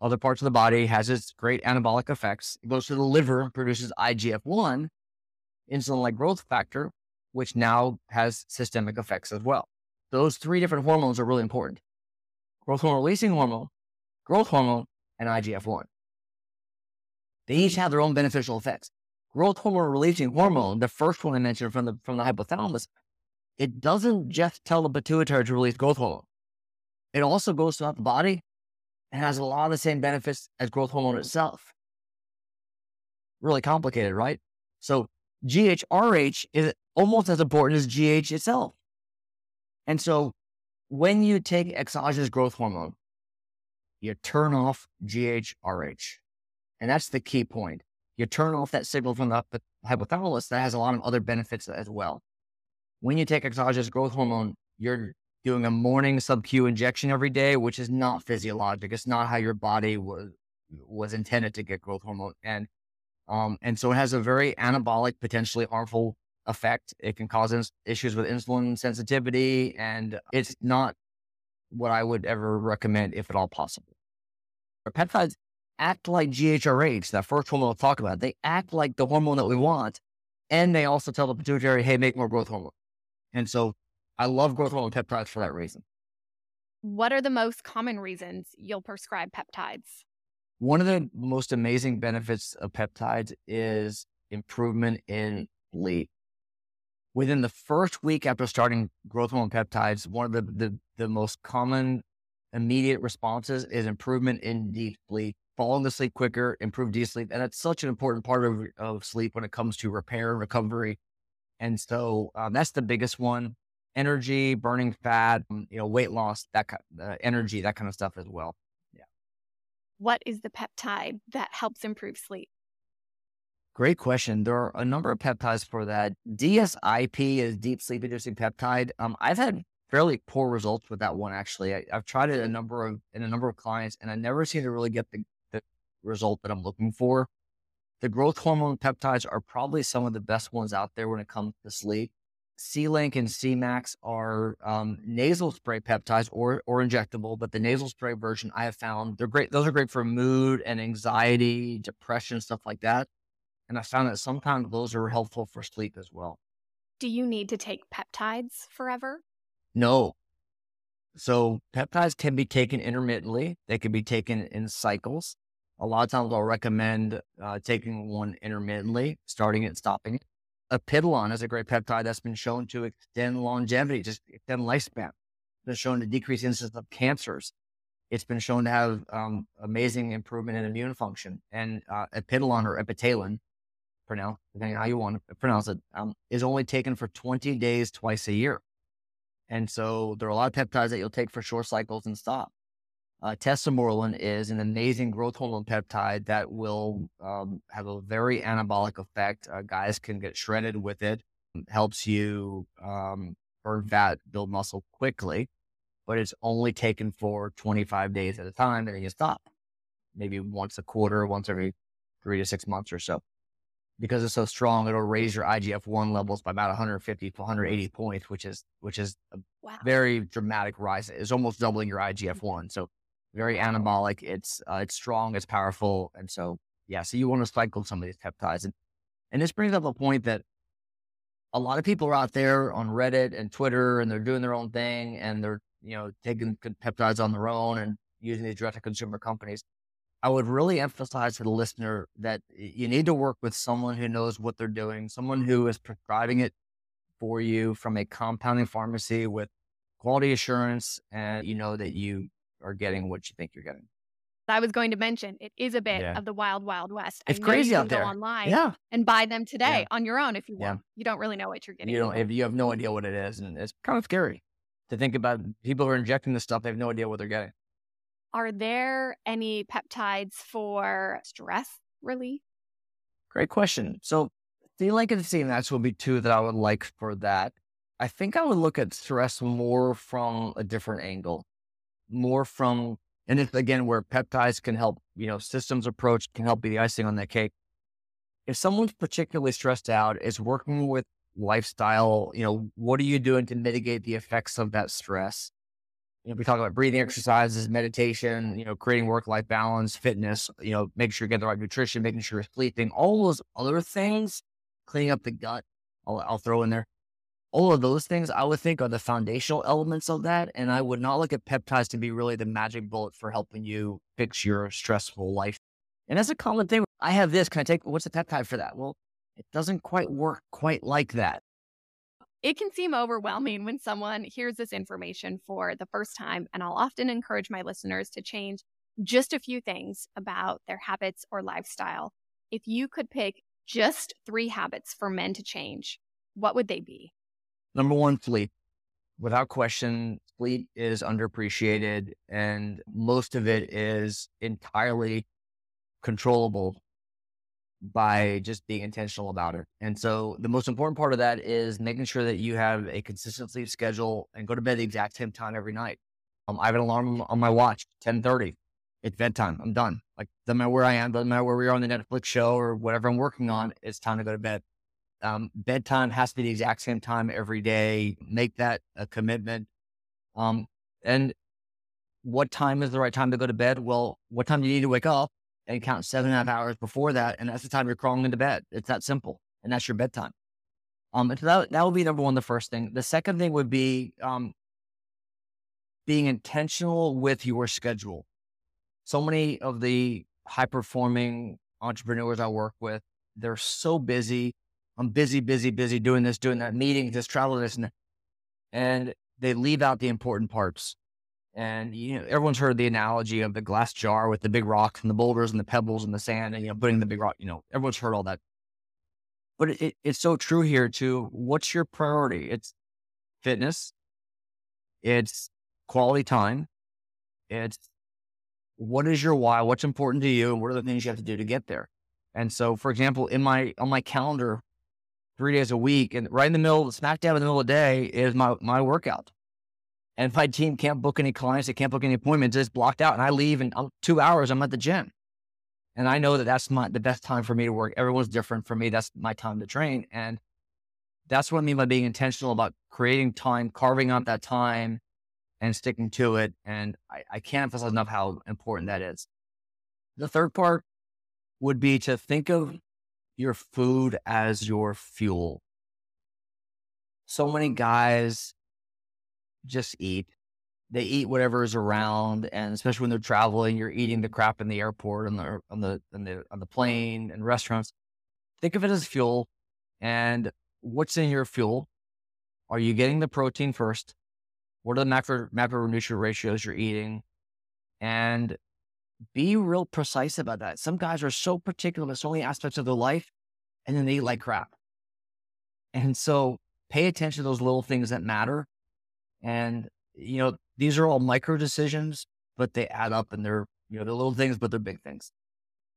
other parts of the body, has its great anabolic effects. It goes to the liver produces IGF 1, insulin like growth factor, which now has systemic effects as well. Those three different hormones are really important growth hormone releasing hormone, growth hormone, and IGF 1. They each have their own beneficial effects. Growth hormone releasing hormone, the first one I mentioned from the, from the hypothalamus, it doesn't just tell the pituitary to release growth hormone. It also goes throughout the body and has a lot of the same benefits as growth hormone itself. Really complicated, right? So GHRH is almost as important as GH itself. And so when you take exogenous growth hormone, you turn off GHRH. And that's the key point. You turn off that signal from the hypothalamus that has a lot of other benefits as well. When you take exogenous growth hormone, you're doing a morning sub-Q injection every day, which is not physiologic. It's not how your body was was intended to get growth hormone. And um, and so it has a very anabolic, potentially harmful effect. It can cause ins- issues with insulin sensitivity, and it's not what I would ever recommend if at all possible. Peptides act like GHRH, that first hormone we'll talk about. They act like the hormone that we want, and they also tell the pituitary, hey, make more growth hormone. And so I love growth hormone peptides for that reason.
What are the most common reasons you'll prescribe peptides?
One of the most amazing benefits of peptides is improvement in sleep. Within the first week after starting growth hormone peptides, one of the, the, the most common immediate responses is improvement in deep sleep, falling asleep quicker, improve deep sleep. And that's such an important part of, of sleep when it comes to repair and recovery. And so um, that's the biggest one. Energy, burning fat, um, you know, weight loss, that kind uh, energy, that kind of stuff as well. Yeah.
What is the peptide that helps improve sleep?
Great question. There are a number of peptides for that. DSIP is deep sleep inducing peptide. Um, I've had fairly poor results with that one actually. I, I've tried it a number of in a number of clients, and I never seem to really get the result that I'm looking for. The growth hormone peptides are probably some of the best ones out there when it comes to sleep. Selank and Semax are um, nasal spray peptides or or injectable, but the nasal spray version I have found they're great. Those are great for mood and anxiety, depression, stuff like that. And I found that sometimes those are helpful for sleep as well.
Do you need to take peptides forever?
No. So peptides can be taken intermittently. They can be taken in cycles. A lot of times I'll recommend uh, taking one intermittently, starting it, stopping it. Epitalon is a great peptide that's been shown to extend longevity, just extend lifespan. It's been shown to decrease incidence of cancers. It's been shown to have um, amazing improvement in immune function. And uh, or Epitalin, pronounce depending how you want to pronounce it, um, is only taken for 20 days twice a year. And so there are a lot of peptides that you'll take for short cycles and stop. Uh, tesamorelin is an amazing growth hormone peptide that will um, have a very anabolic effect. Uh, guys can get shredded with it. it helps you um, burn fat, build muscle quickly, but it's only taken for 25 days at a time, and then you stop. Maybe once a quarter, once every three to six months or so. Because it's so strong, it'll raise your IGF one levels by about 150 to 180 points, which is which is a wow. very dramatic rise. It's almost doubling your IGF one. So very anabolic. It's uh, it's strong, it's powerful, and so yeah. So you want to cycle some of these peptides, and and this brings up a point that a lot of people are out there on Reddit and Twitter, and they're doing their own thing, and they're you know taking peptides on their own and using these direct to consumer companies. I would really emphasize to the listener that you need to work with someone who knows what they're doing, someone who is prescribing it for you from a compounding pharmacy with quality assurance, and you know that you are getting what you think you're getting.
I was going to mention it is a bit yeah. of the wild, wild west.
It's crazy out there.
Go online, yeah. and buy them today yeah. on your own if you want. Yeah. You don't really know what you're getting.
You don't. If you have no idea what it is, and it's kind of scary to think about. People are injecting this stuff; they have no idea what they're getting.
Are there any peptides for stress relief?
Great question. So, the like of the C and CMS would be two that I would like for that. I think I would look at stress more from a different angle more from, and it's again where peptides can help, you know, systems approach can help be the icing on that cake. If someone's particularly stressed out, is working with lifestyle, you know, what are you doing to mitigate the effects of that stress? You know, we talk about breathing exercises, meditation, you know, creating work life balance, fitness, you know, make sure you get the right nutrition, making sure you're sleeping, all those other things, cleaning up the gut, I'll, I'll throw in there all of those things I would think are the foundational elements of that. And I would not look at peptides to be really the magic bullet for helping you fix your stressful life. And that's a common thing. I have this. Can I take what's the peptide for that? Well, it doesn't quite work quite like that.
It can seem overwhelming when someone hears this information for the first time. And I'll often encourage my listeners to change just a few things about their habits or lifestyle. If you could pick just three habits for men to change, what would they be?
Number one, sleep. Without question, sleep is underappreciated, and most of it is entirely controllable by just being intentional about it. And so the most important part of that is making sure that you have a consistent sleep schedule and go to bed the exact same time every night. Um, I have an alarm on my watch, 1030. It's bedtime. I'm done. Like doesn't matter where I am, doesn't matter where we are on the Netflix show or whatever I'm working on, it's time to go to bed. Um, bedtime has to be the exact same time every day. Make that a commitment. Um, and what time is the right time to go to bed? Well, what time do you need to wake up and count seven and a half hours before that? And that's the time you're crawling into bed. It's that simple. And that's your bedtime. Um, and so that, that would be number one, the first thing. The second thing would be um, being intentional with your schedule. So many of the high performing entrepreneurs I work with, they're so busy I'm busy, busy, busy doing this, doing that, meeting, this, travel, this, and, and they leave out the important parts. And you know, everyone's heard the analogy of the glass jar with the big rocks and the boulders and the pebbles and the sand, and you know, putting the big rock. You know, everyone's heard all that. But it, it's so true here too. What's your priority? It's fitness. It's quality time. It's what is your why? What's important to you, and what are the things you have to do to get there? And so, for example, in my on my calendar three days a week. And right in the middle, smack dab in the middle of the day is my, my workout. And if my team can't book any clients, they can't book any appointments, it's blocked out. And I leave in uh, two hours, I'm at the gym. And I know that that's my, the best time for me to work. Everyone's different for me. That's my time to train. And that's what I mean by being intentional about creating time, carving out that time and sticking to it. And I, I can't emphasize enough how important that is. The third part would be to think of your food as your fuel. So many guys just eat. They eat whatever is around, and especially when they're traveling, you're eating the crap in the airport, on the on the on the on the plane, and restaurants. Think of it as fuel, and what's in your fuel? Are you getting the protein first? What are the macro macronutrient ratios you're eating? And be real precise about that. Some guys are so particular with so many aspects of their life and then they eat like crap. And so pay attention to those little things that matter. And, you know, these are all micro decisions, but they add up and they're, you know, they're little things, but they're big things.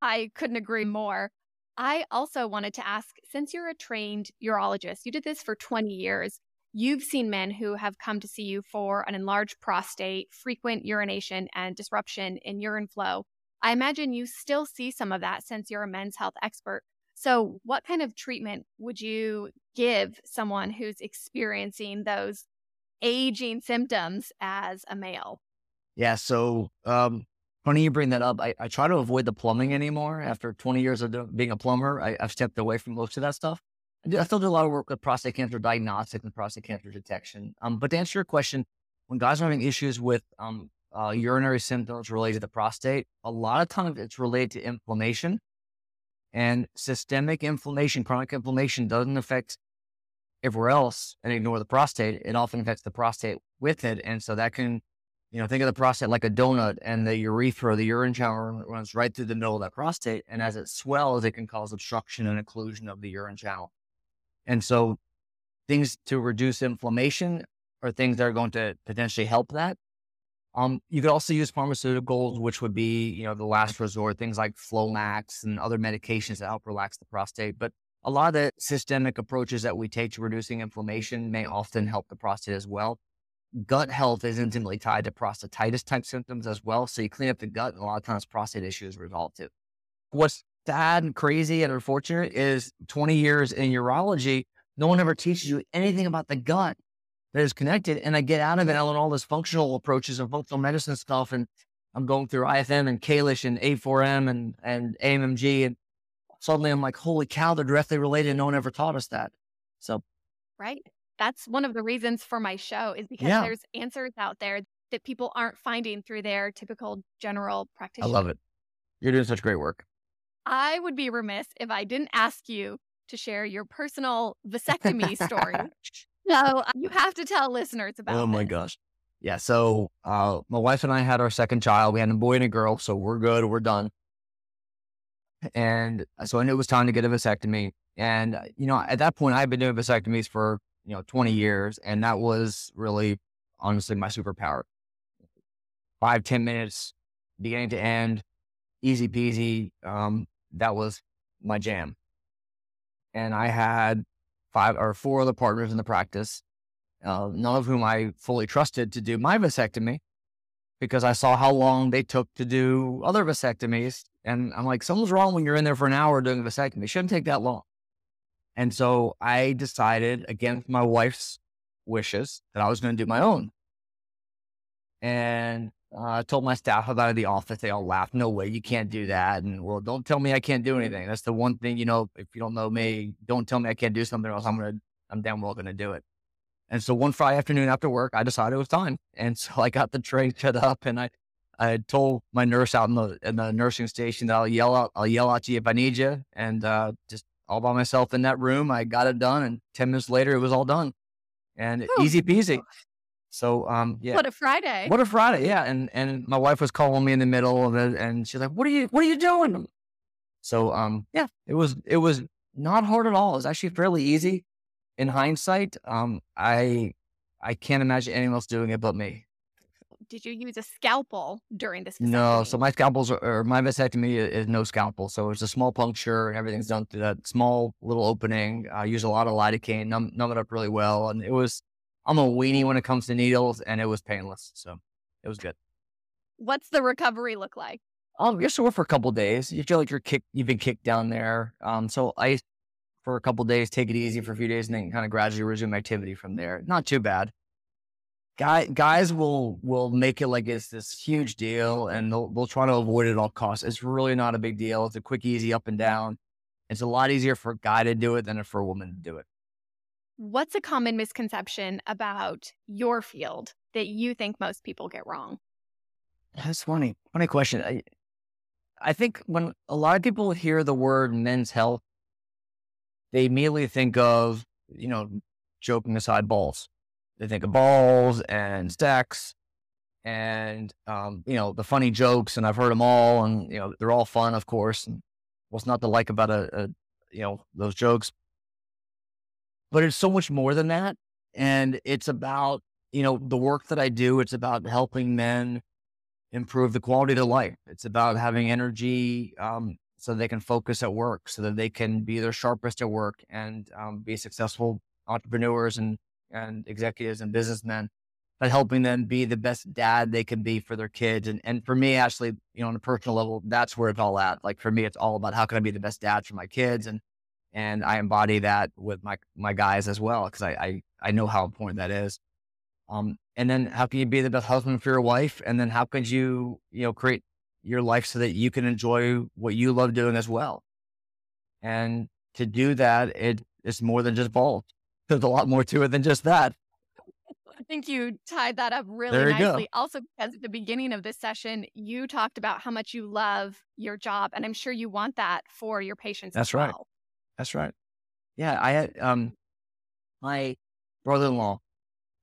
I couldn't agree more. I also wanted to ask since you're a trained urologist, you did this for 20 years. You've seen men who have come to see you for an enlarged prostate, frequent urination, and disruption in urine flow. I imagine you still see some of that since you're a men's health expert. So, what kind of treatment would you give someone who's experiencing those aging symptoms as a male?
Yeah. So, um, funny you bring that up. I, I try to avoid the plumbing anymore. After 20 years of being a plumber, I, have stepped away from most of that stuff. I, I, still do a lot of work with prostate cancer diagnostics and prostate cancer detection. Um, but to answer your question, when guys are having issues with um, uh, urinary symptoms related to the prostate, a lot of times it's related to inflammation. And systemic inflammation, chronic inflammation doesn't affect everywhere else and ignore the prostate. It often affects the prostate with it. And so that can, you know, think of the prostate like a donut and the urethra, the urine channel runs right through the middle of that prostate. And as it swells, it can cause obstruction and occlusion of the urine channel. And so things to reduce inflammation are things that are going to potentially help that. Um, you could also use pharmaceuticals, which would be, you know, the last resort, things like Flomax and other medications that help relax the prostate. But a lot of the systemic approaches that we take to reducing inflammation may often help the prostate as well. Gut health is intimately tied to prostatitis type symptoms as well. So you clean up the gut, and a lot of times prostate issues resolve too. What's sad and crazy and unfortunate is 20 years in urology, no one ever teaches you anything about the gut that is connected. And I get out of it, learn all this functional approaches and functional medicine stuff. And I'm going through IFM and Kalish and A4M and, and AMMG. And suddenly I'm like, holy cow, they're directly related. No one ever taught us that. So,
right. That's one of the reasons for my show is because yeah. there's answers out there that people aren't finding through their typical general practitioner.
I love it. You're doing such great work.
I would be remiss if I didn't ask you to share your personal vasectomy story. So uh, you have to tell listeners about.
Oh my gosh. Yeah. So uh, my wife and I had our second child. We had a boy and a girl. So we're good. We're done. And so I knew it was time to get a vasectomy. And, uh, you know, at that point, I had been doing vasectomies for, you know, 20 years. And that was really, honestly, my superpower. Five ten minutes, beginning to end, easy peasy. Um, that was my jam. And I had five or four other partners in the practice, uh, none of whom I fully trusted to do my vasectomy because I saw how long they took to do other vasectomies. And I'm like, something's wrong when you're in there for an hour doing a vasectomy. It shouldn't take that long. And so I decided, against my wife's wishes, that I was going to do my own. And uh, I told my staff about it in the office. They all laughed. No way, you can't do that. And well, don't tell me I can't do anything. That's the one thing, you know, if you don't know me, don't tell me I can't do something else. I'm going to, I'm damn well going to do it. And so one Friday afternoon after work, I decided it was time. And so I got the tray set up and I, I told my nurse out in the, in the nursing station that I'll yell out, I'll yell at you if I need you. And uh, just all by myself in that room, I got it done. And 10 minutes later, it was all done and Ooh. easy peasy. So um yeah.
What a Friday.
What a Friday. Yeah. And and my wife was calling me in the middle of it and she's like, What are you what are you doing? So um yeah, it was it was not hard at all. It was actually fairly easy in hindsight. Um I I can't imagine anyone else doing it but me.
Did you use a scalpel during this?
Vasectomy? No, so my scalpels are, or my vasectomy is no scalpel. So it's a small puncture and everything's done through that small little opening. I use a lot of lidocaine, numb, numb it up really well. And it was I'm a weenie when it comes to needles, and it was painless, so it was good.
What's the recovery look like?
Um, you're sore for a couple days. You feel like you're kicked, you've been kicked down there. Um, so I, for a couple days, take it easy for a few days, and then kind of gradually resume activity from there. Not too bad. Guy, guys will will make it like it's this huge deal, and they'll they'll try to avoid it at all costs. It's really not a big deal. It's a quick, easy up and down. It's a lot easier for a guy to do it than for a woman to do it.
What's a common misconception about your field that you think most people get wrong?
That's funny. Funny question. I, I think when a lot of people hear the word men's health, they immediately think of, you know, joking aside balls. They think of balls and sex and, um, you know, the funny jokes. And I've heard them all and, you know, they're all fun, of course. And what's not to like about a, a you know, those jokes but it's so much more than that. And it's about, you know, the work that I do. It's about helping men improve the quality of their life. It's about having energy um, so they can focus at work, so that they can be their sharpest at work and um, be successful entrepreneurs and, and executives and businessmen, but helping them be the best dad they can be for their kids. And, and for me, actually, you know, on a personal level, that's where it's all at. Like for me, it's all about how can I be the best dad for my kids and and I embody that with my my guys as well because I, I I know how important that is. Um, and then how can you be the best husband for your wife? And then how could you you know create your life so that you can enjoy what you love doing as well? And to do that, it is more than just ball. There's a lot more to it than just that.
I think you tied that up really nicely. Go. Also, because at the beginning of this session, you talked about how much you love your job, and I'm sure you want that for your patients.
That's right. That's right. Yeah, I had um my brother-in-law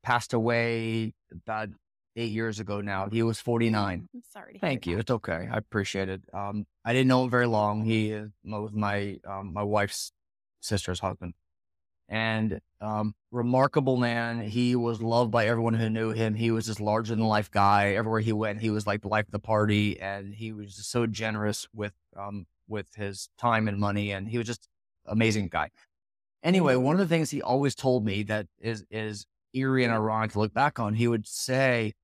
passed away about eight years ago now. He was 49.
I'm sorry.
Thank you.
That.
It's okay. I appreciate it. Um, I didn't know him very long. He was my um, my wife's sister's husband, and um, remarkable man. He was loved by everyone who knew him. He was this larger than life guy. Everywhere he went, he was like the life of the party, and he was so generous with um with his time and money, and he was just amazing guy. Anyway, mm-hmm. one of the things he always told me that is is eerie and ironic to look back on, he would say,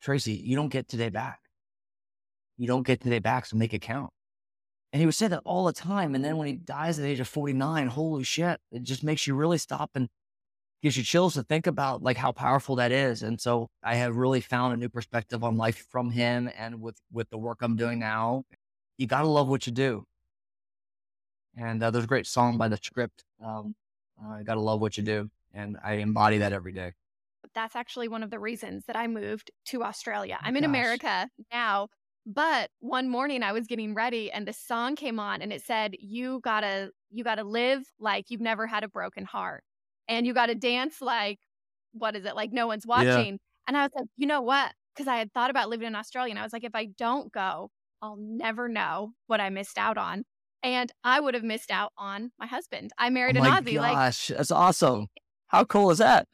Tracy, you don't get today back. You don't get today back, so make it count. And he would say that all the time. And then when he dies at the age of 49, holy shit, it just makes you really stop and gives you chills to think about like how powerful that is. And so I have really found a new perspective on life from him and with with the work I'm doing now. You gotta love what you do. And uh, there's a great song by the script. Um, I gotta love what you do, and I embody that every day.
That's actually one of the reasons that I moved to Australia. Oh I'm in America now, but one morning I was getting ready, and the song came on, and it said, "You gotta, you gotta live like you've never had a broken heart, and you gotta dance like, what is it? Like no one's watching." Yeah. And I was like, you know what? Because I had thought about living in Australia, and I was like, if I don't go, I'll never know what I missed out on and I would have missed out on my husband. I married
oh
an Aussie.
My gosh, like, that's awesome. How cool is that?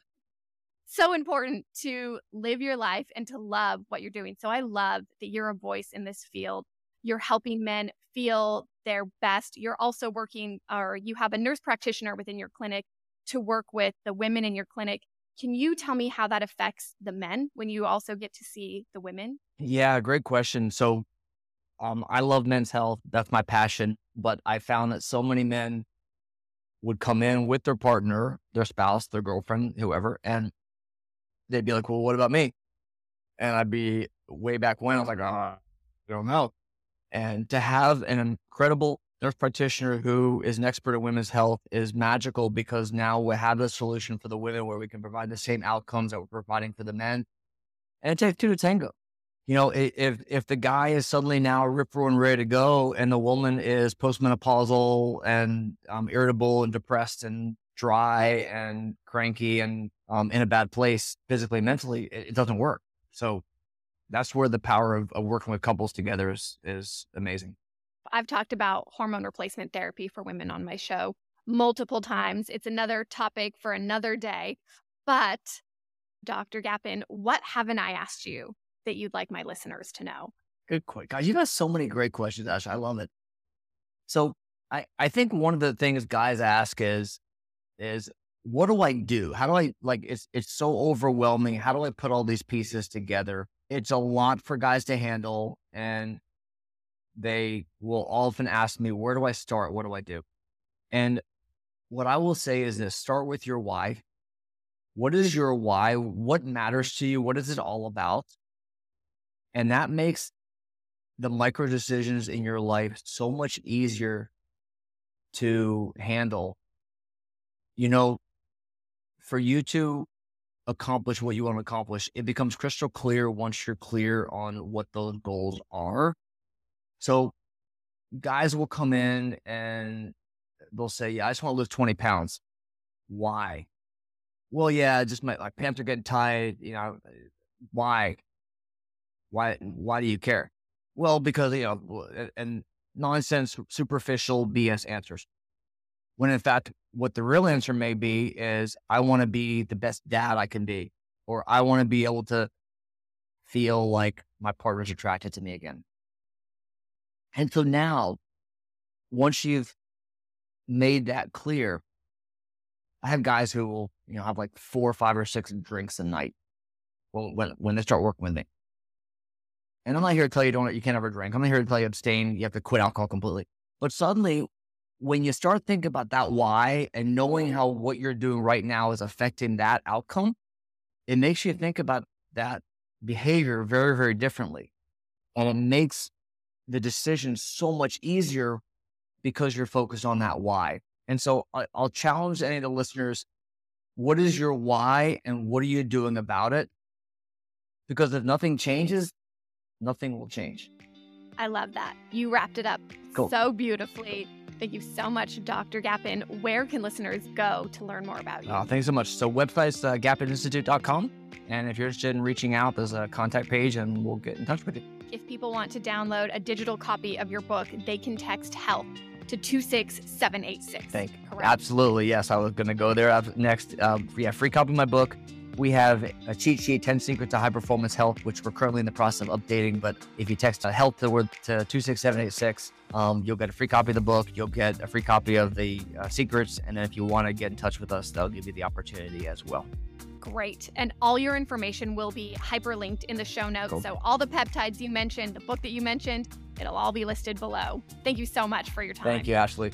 So important to live your life and to love what you're doing. So I love that you're a voice in this field. You're helping men feel their best. You're also working, or you have a nurse practitioner within your clinic to work with the women in your clinic. Can you tell me how that affects the men when you also get to see the women?
Yeah, great question. So um, I love men's health. That's my passion. But I found that so many men would come in with their partner, their spouse, their girlfriend, whoever, and they'd be like, well, what about me? And I'd be way back when I was like, oh, I don't know. And to have an incredible nurse practitioner who is an expert in women's health is magical because now we have a solution for the women where we can provide the same outcomes that we're providing for the men. And it takes two to tango you know, if if the guy is suddenly now rip roaring ready to go, and the woman is postmenopausal and um, irritable and depressed and dry and cranky and um, in a bad place physically, mentally, it, it, doesn't work. So that's where the power of, of working with couples together is is amazing.
I've talked about hormone replacement therapy for women on my show multiple times. It's another topic for another day. But Dr. Gapin, what haven't I asked you that you'd like my listeners to know?
Good question. Guys, you got so many great questions, Ash. I love it. So I, I think one of the things guys ask is, is what do I do? How do I like it's it's so overwhelming. How do I put all these pieces together? It's a lot for guys to handle and they will often ask me, where do I start? What do I do? And what I will say is this start with your why. What is your why? What matters to you? What is it all about? And that makes the micro decisions in your life so much easier to handle. You know, for you to accomplish what you want to accomplish, it becomes crystal clear once you're clear on what those goals are. So guys will come in and they'll say, Yeah, I just want to lose 20 pounds. Why? Well, yeah, just my, my pants are getting tight. You know, why? Why why do you care? Well, because you know, and nonsense, superficial BS answers. When in fact, what the real answer may be is, I want to be the best dad I can be, or I want to be able to feel like my partner's attracted to me again. And so now, once you've made that clear, I have guys who will, you know, have like four, five, or six drinks a night Well, when, when they start working with me. And I'm not here to tell you don't you can't ever drink. I'm not here to tell you abstain. You have to quit alcohol completely. But suddenly, when you start thinking about that why and knowing how what you're doing right now is affecting that outcome, it makes you think about that behavior very, very differently. And it makes the decision so much easier because you're focused on that why. And so I'll challenge any of the listeners what is your why and what are you doing about it? Because if nothing changes, nothing will change.
I love that. You wrapped it up cool. so beautifully. Thank you so much, Dr. Gapin. Where can listeners go to learn more about you?
Oh, thanks so much. So, website's uh, gapininstitute.com. And if you're interested in reaching out, there's a contact page and we'll get in touch with you.
If people want to download a digital copy of your book, they can text HELP to 26786.
Thank Correct? Absolutely. Yes. I was going to go there next. Um, yeah, free copy of my book. We have a cheat sheet, 10 secrets to high performance health, which we're currently in the process of updating. But if you text health to word to 26786, um, you'll get a free copy of the book. You'll get a free copy of the uh, secrets. And then if you want to get in touch with us, that'll give you the opportunity as well.
Great. And all your information will be hyperlinked in the show notes. Cool. So all the peptides you mentioned, the book that you mentioned, it'll all be listed below. Thank you so much for your time.
Thank you, Ashley.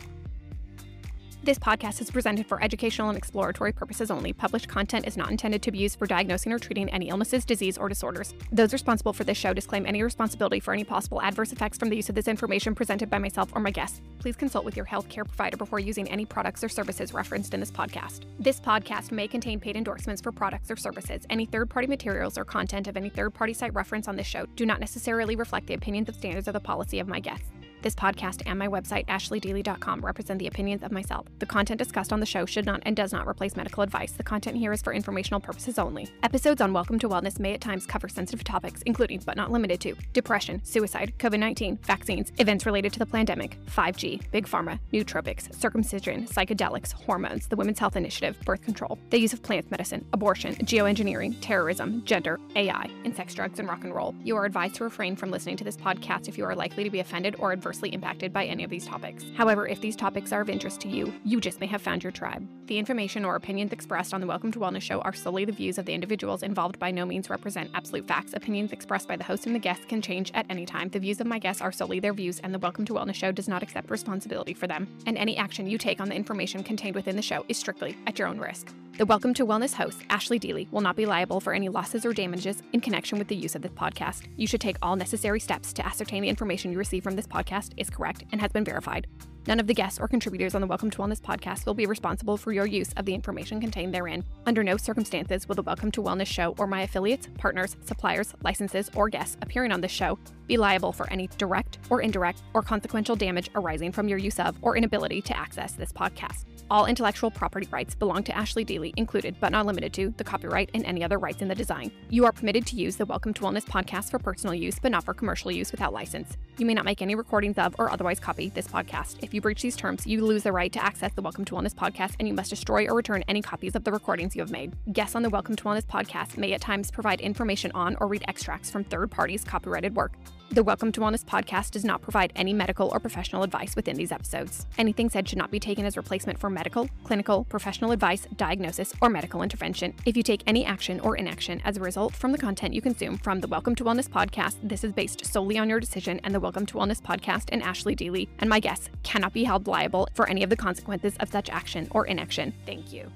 This podcast is presented for educational and exploratory purposes only. Published content is not intended to be used for diagnosing or treating any illnesses, disease, or disorders. Those responsible for this show disclaim any responsibility for any possible adverse effects from the use of this information presented by myself or my guests. Please consult with your healthcare provider before using any products or services referenced in this podcast. This podcast may contain paid endorsements for products or services. Any third party materials or content of any third party site reference on this show do not necessarily reflect the opinions and standards or the policy of my guests. This podcast and my website, ashleydeely.com, represent the opinions of myself. The content discussed on the show should not and does not replace medical advice. The content here is for informational purposes only. Episodes on Welcome to Wellness may at times cover sensitive topics, including, but not limited to, depression, suicide, COVID 19, vaccines, events related to the pandemic, 5G, big pharma, nootropics, circumcision, psychedelics, hormones, the Women's Health Initiative, birth control, the use of plant medicine, abortion, geoengineering, terrorism, gender, AI, and sex, drugs, and rock and roll. You are advised to refrain from listening to this podcast if you are likely to be offended or adversely adversely impacted by any of these topics. However, if these topics are of interest to you, you just may have found your tribe. The information or opinions expressed on the Welcome to Wellness show are solely the views of the individuals involved by no means represent absolute facts. Opinions expressed by the host and the guests can change at any time. The views of my guests are solely their views, and the Welcome to Wellness show does not accept responsibility for them. And any action you take on the information contained within the show is strictly at your own risk. The Welcome to Wellness host, Ashley Deely, will not be liable for any losses or damages in connection with the use of this podcast. You should take all necessary steps to ascertain the information you receive from this podcast is correct and has been verified. None of the guests or contributors on the Welcome to Wellness podcast will be responsible for your use of the information contained therein. Under no circumstances will the Welcome to Wellness show or my affiliates, partners, suppliers, licenses, or guests appearing on this show be liable for any direct or indirect or consequential damage arising from your use of or inability to access this podcast. All intellectual property rights belong to Ashley Deely, included but not limited to the copyright and any other rights in the design. You are permitted to use the Welcome to Wellness podcast for personal use, but not for commercial use without license. You may not make any recordings of or otherwise copy this podcast. If you breach these terms, you lose the right to access the Welcome to Wellness podcast and you must destroy or return any copies of the recordings you have made. Guests on the Welcome to Wellness podcast may at times provide information on or read extracts from third parties' copyrighted work. The Welcome to Wellness podcast does not provide any medical or professional advice within these episodes. Anything said should not be taken as replacement for medical, clinical, professional advice, diagnosis, or medical intervention. If you take any action or inaction as a result from the content you consume from the Welcome to Wellness podcast, this is based solely on your decision, and the Welcome to Wellness podcast and Ashley Deely and my guests cannot be held liable for any of the consequences of such action or inaction. Thank you.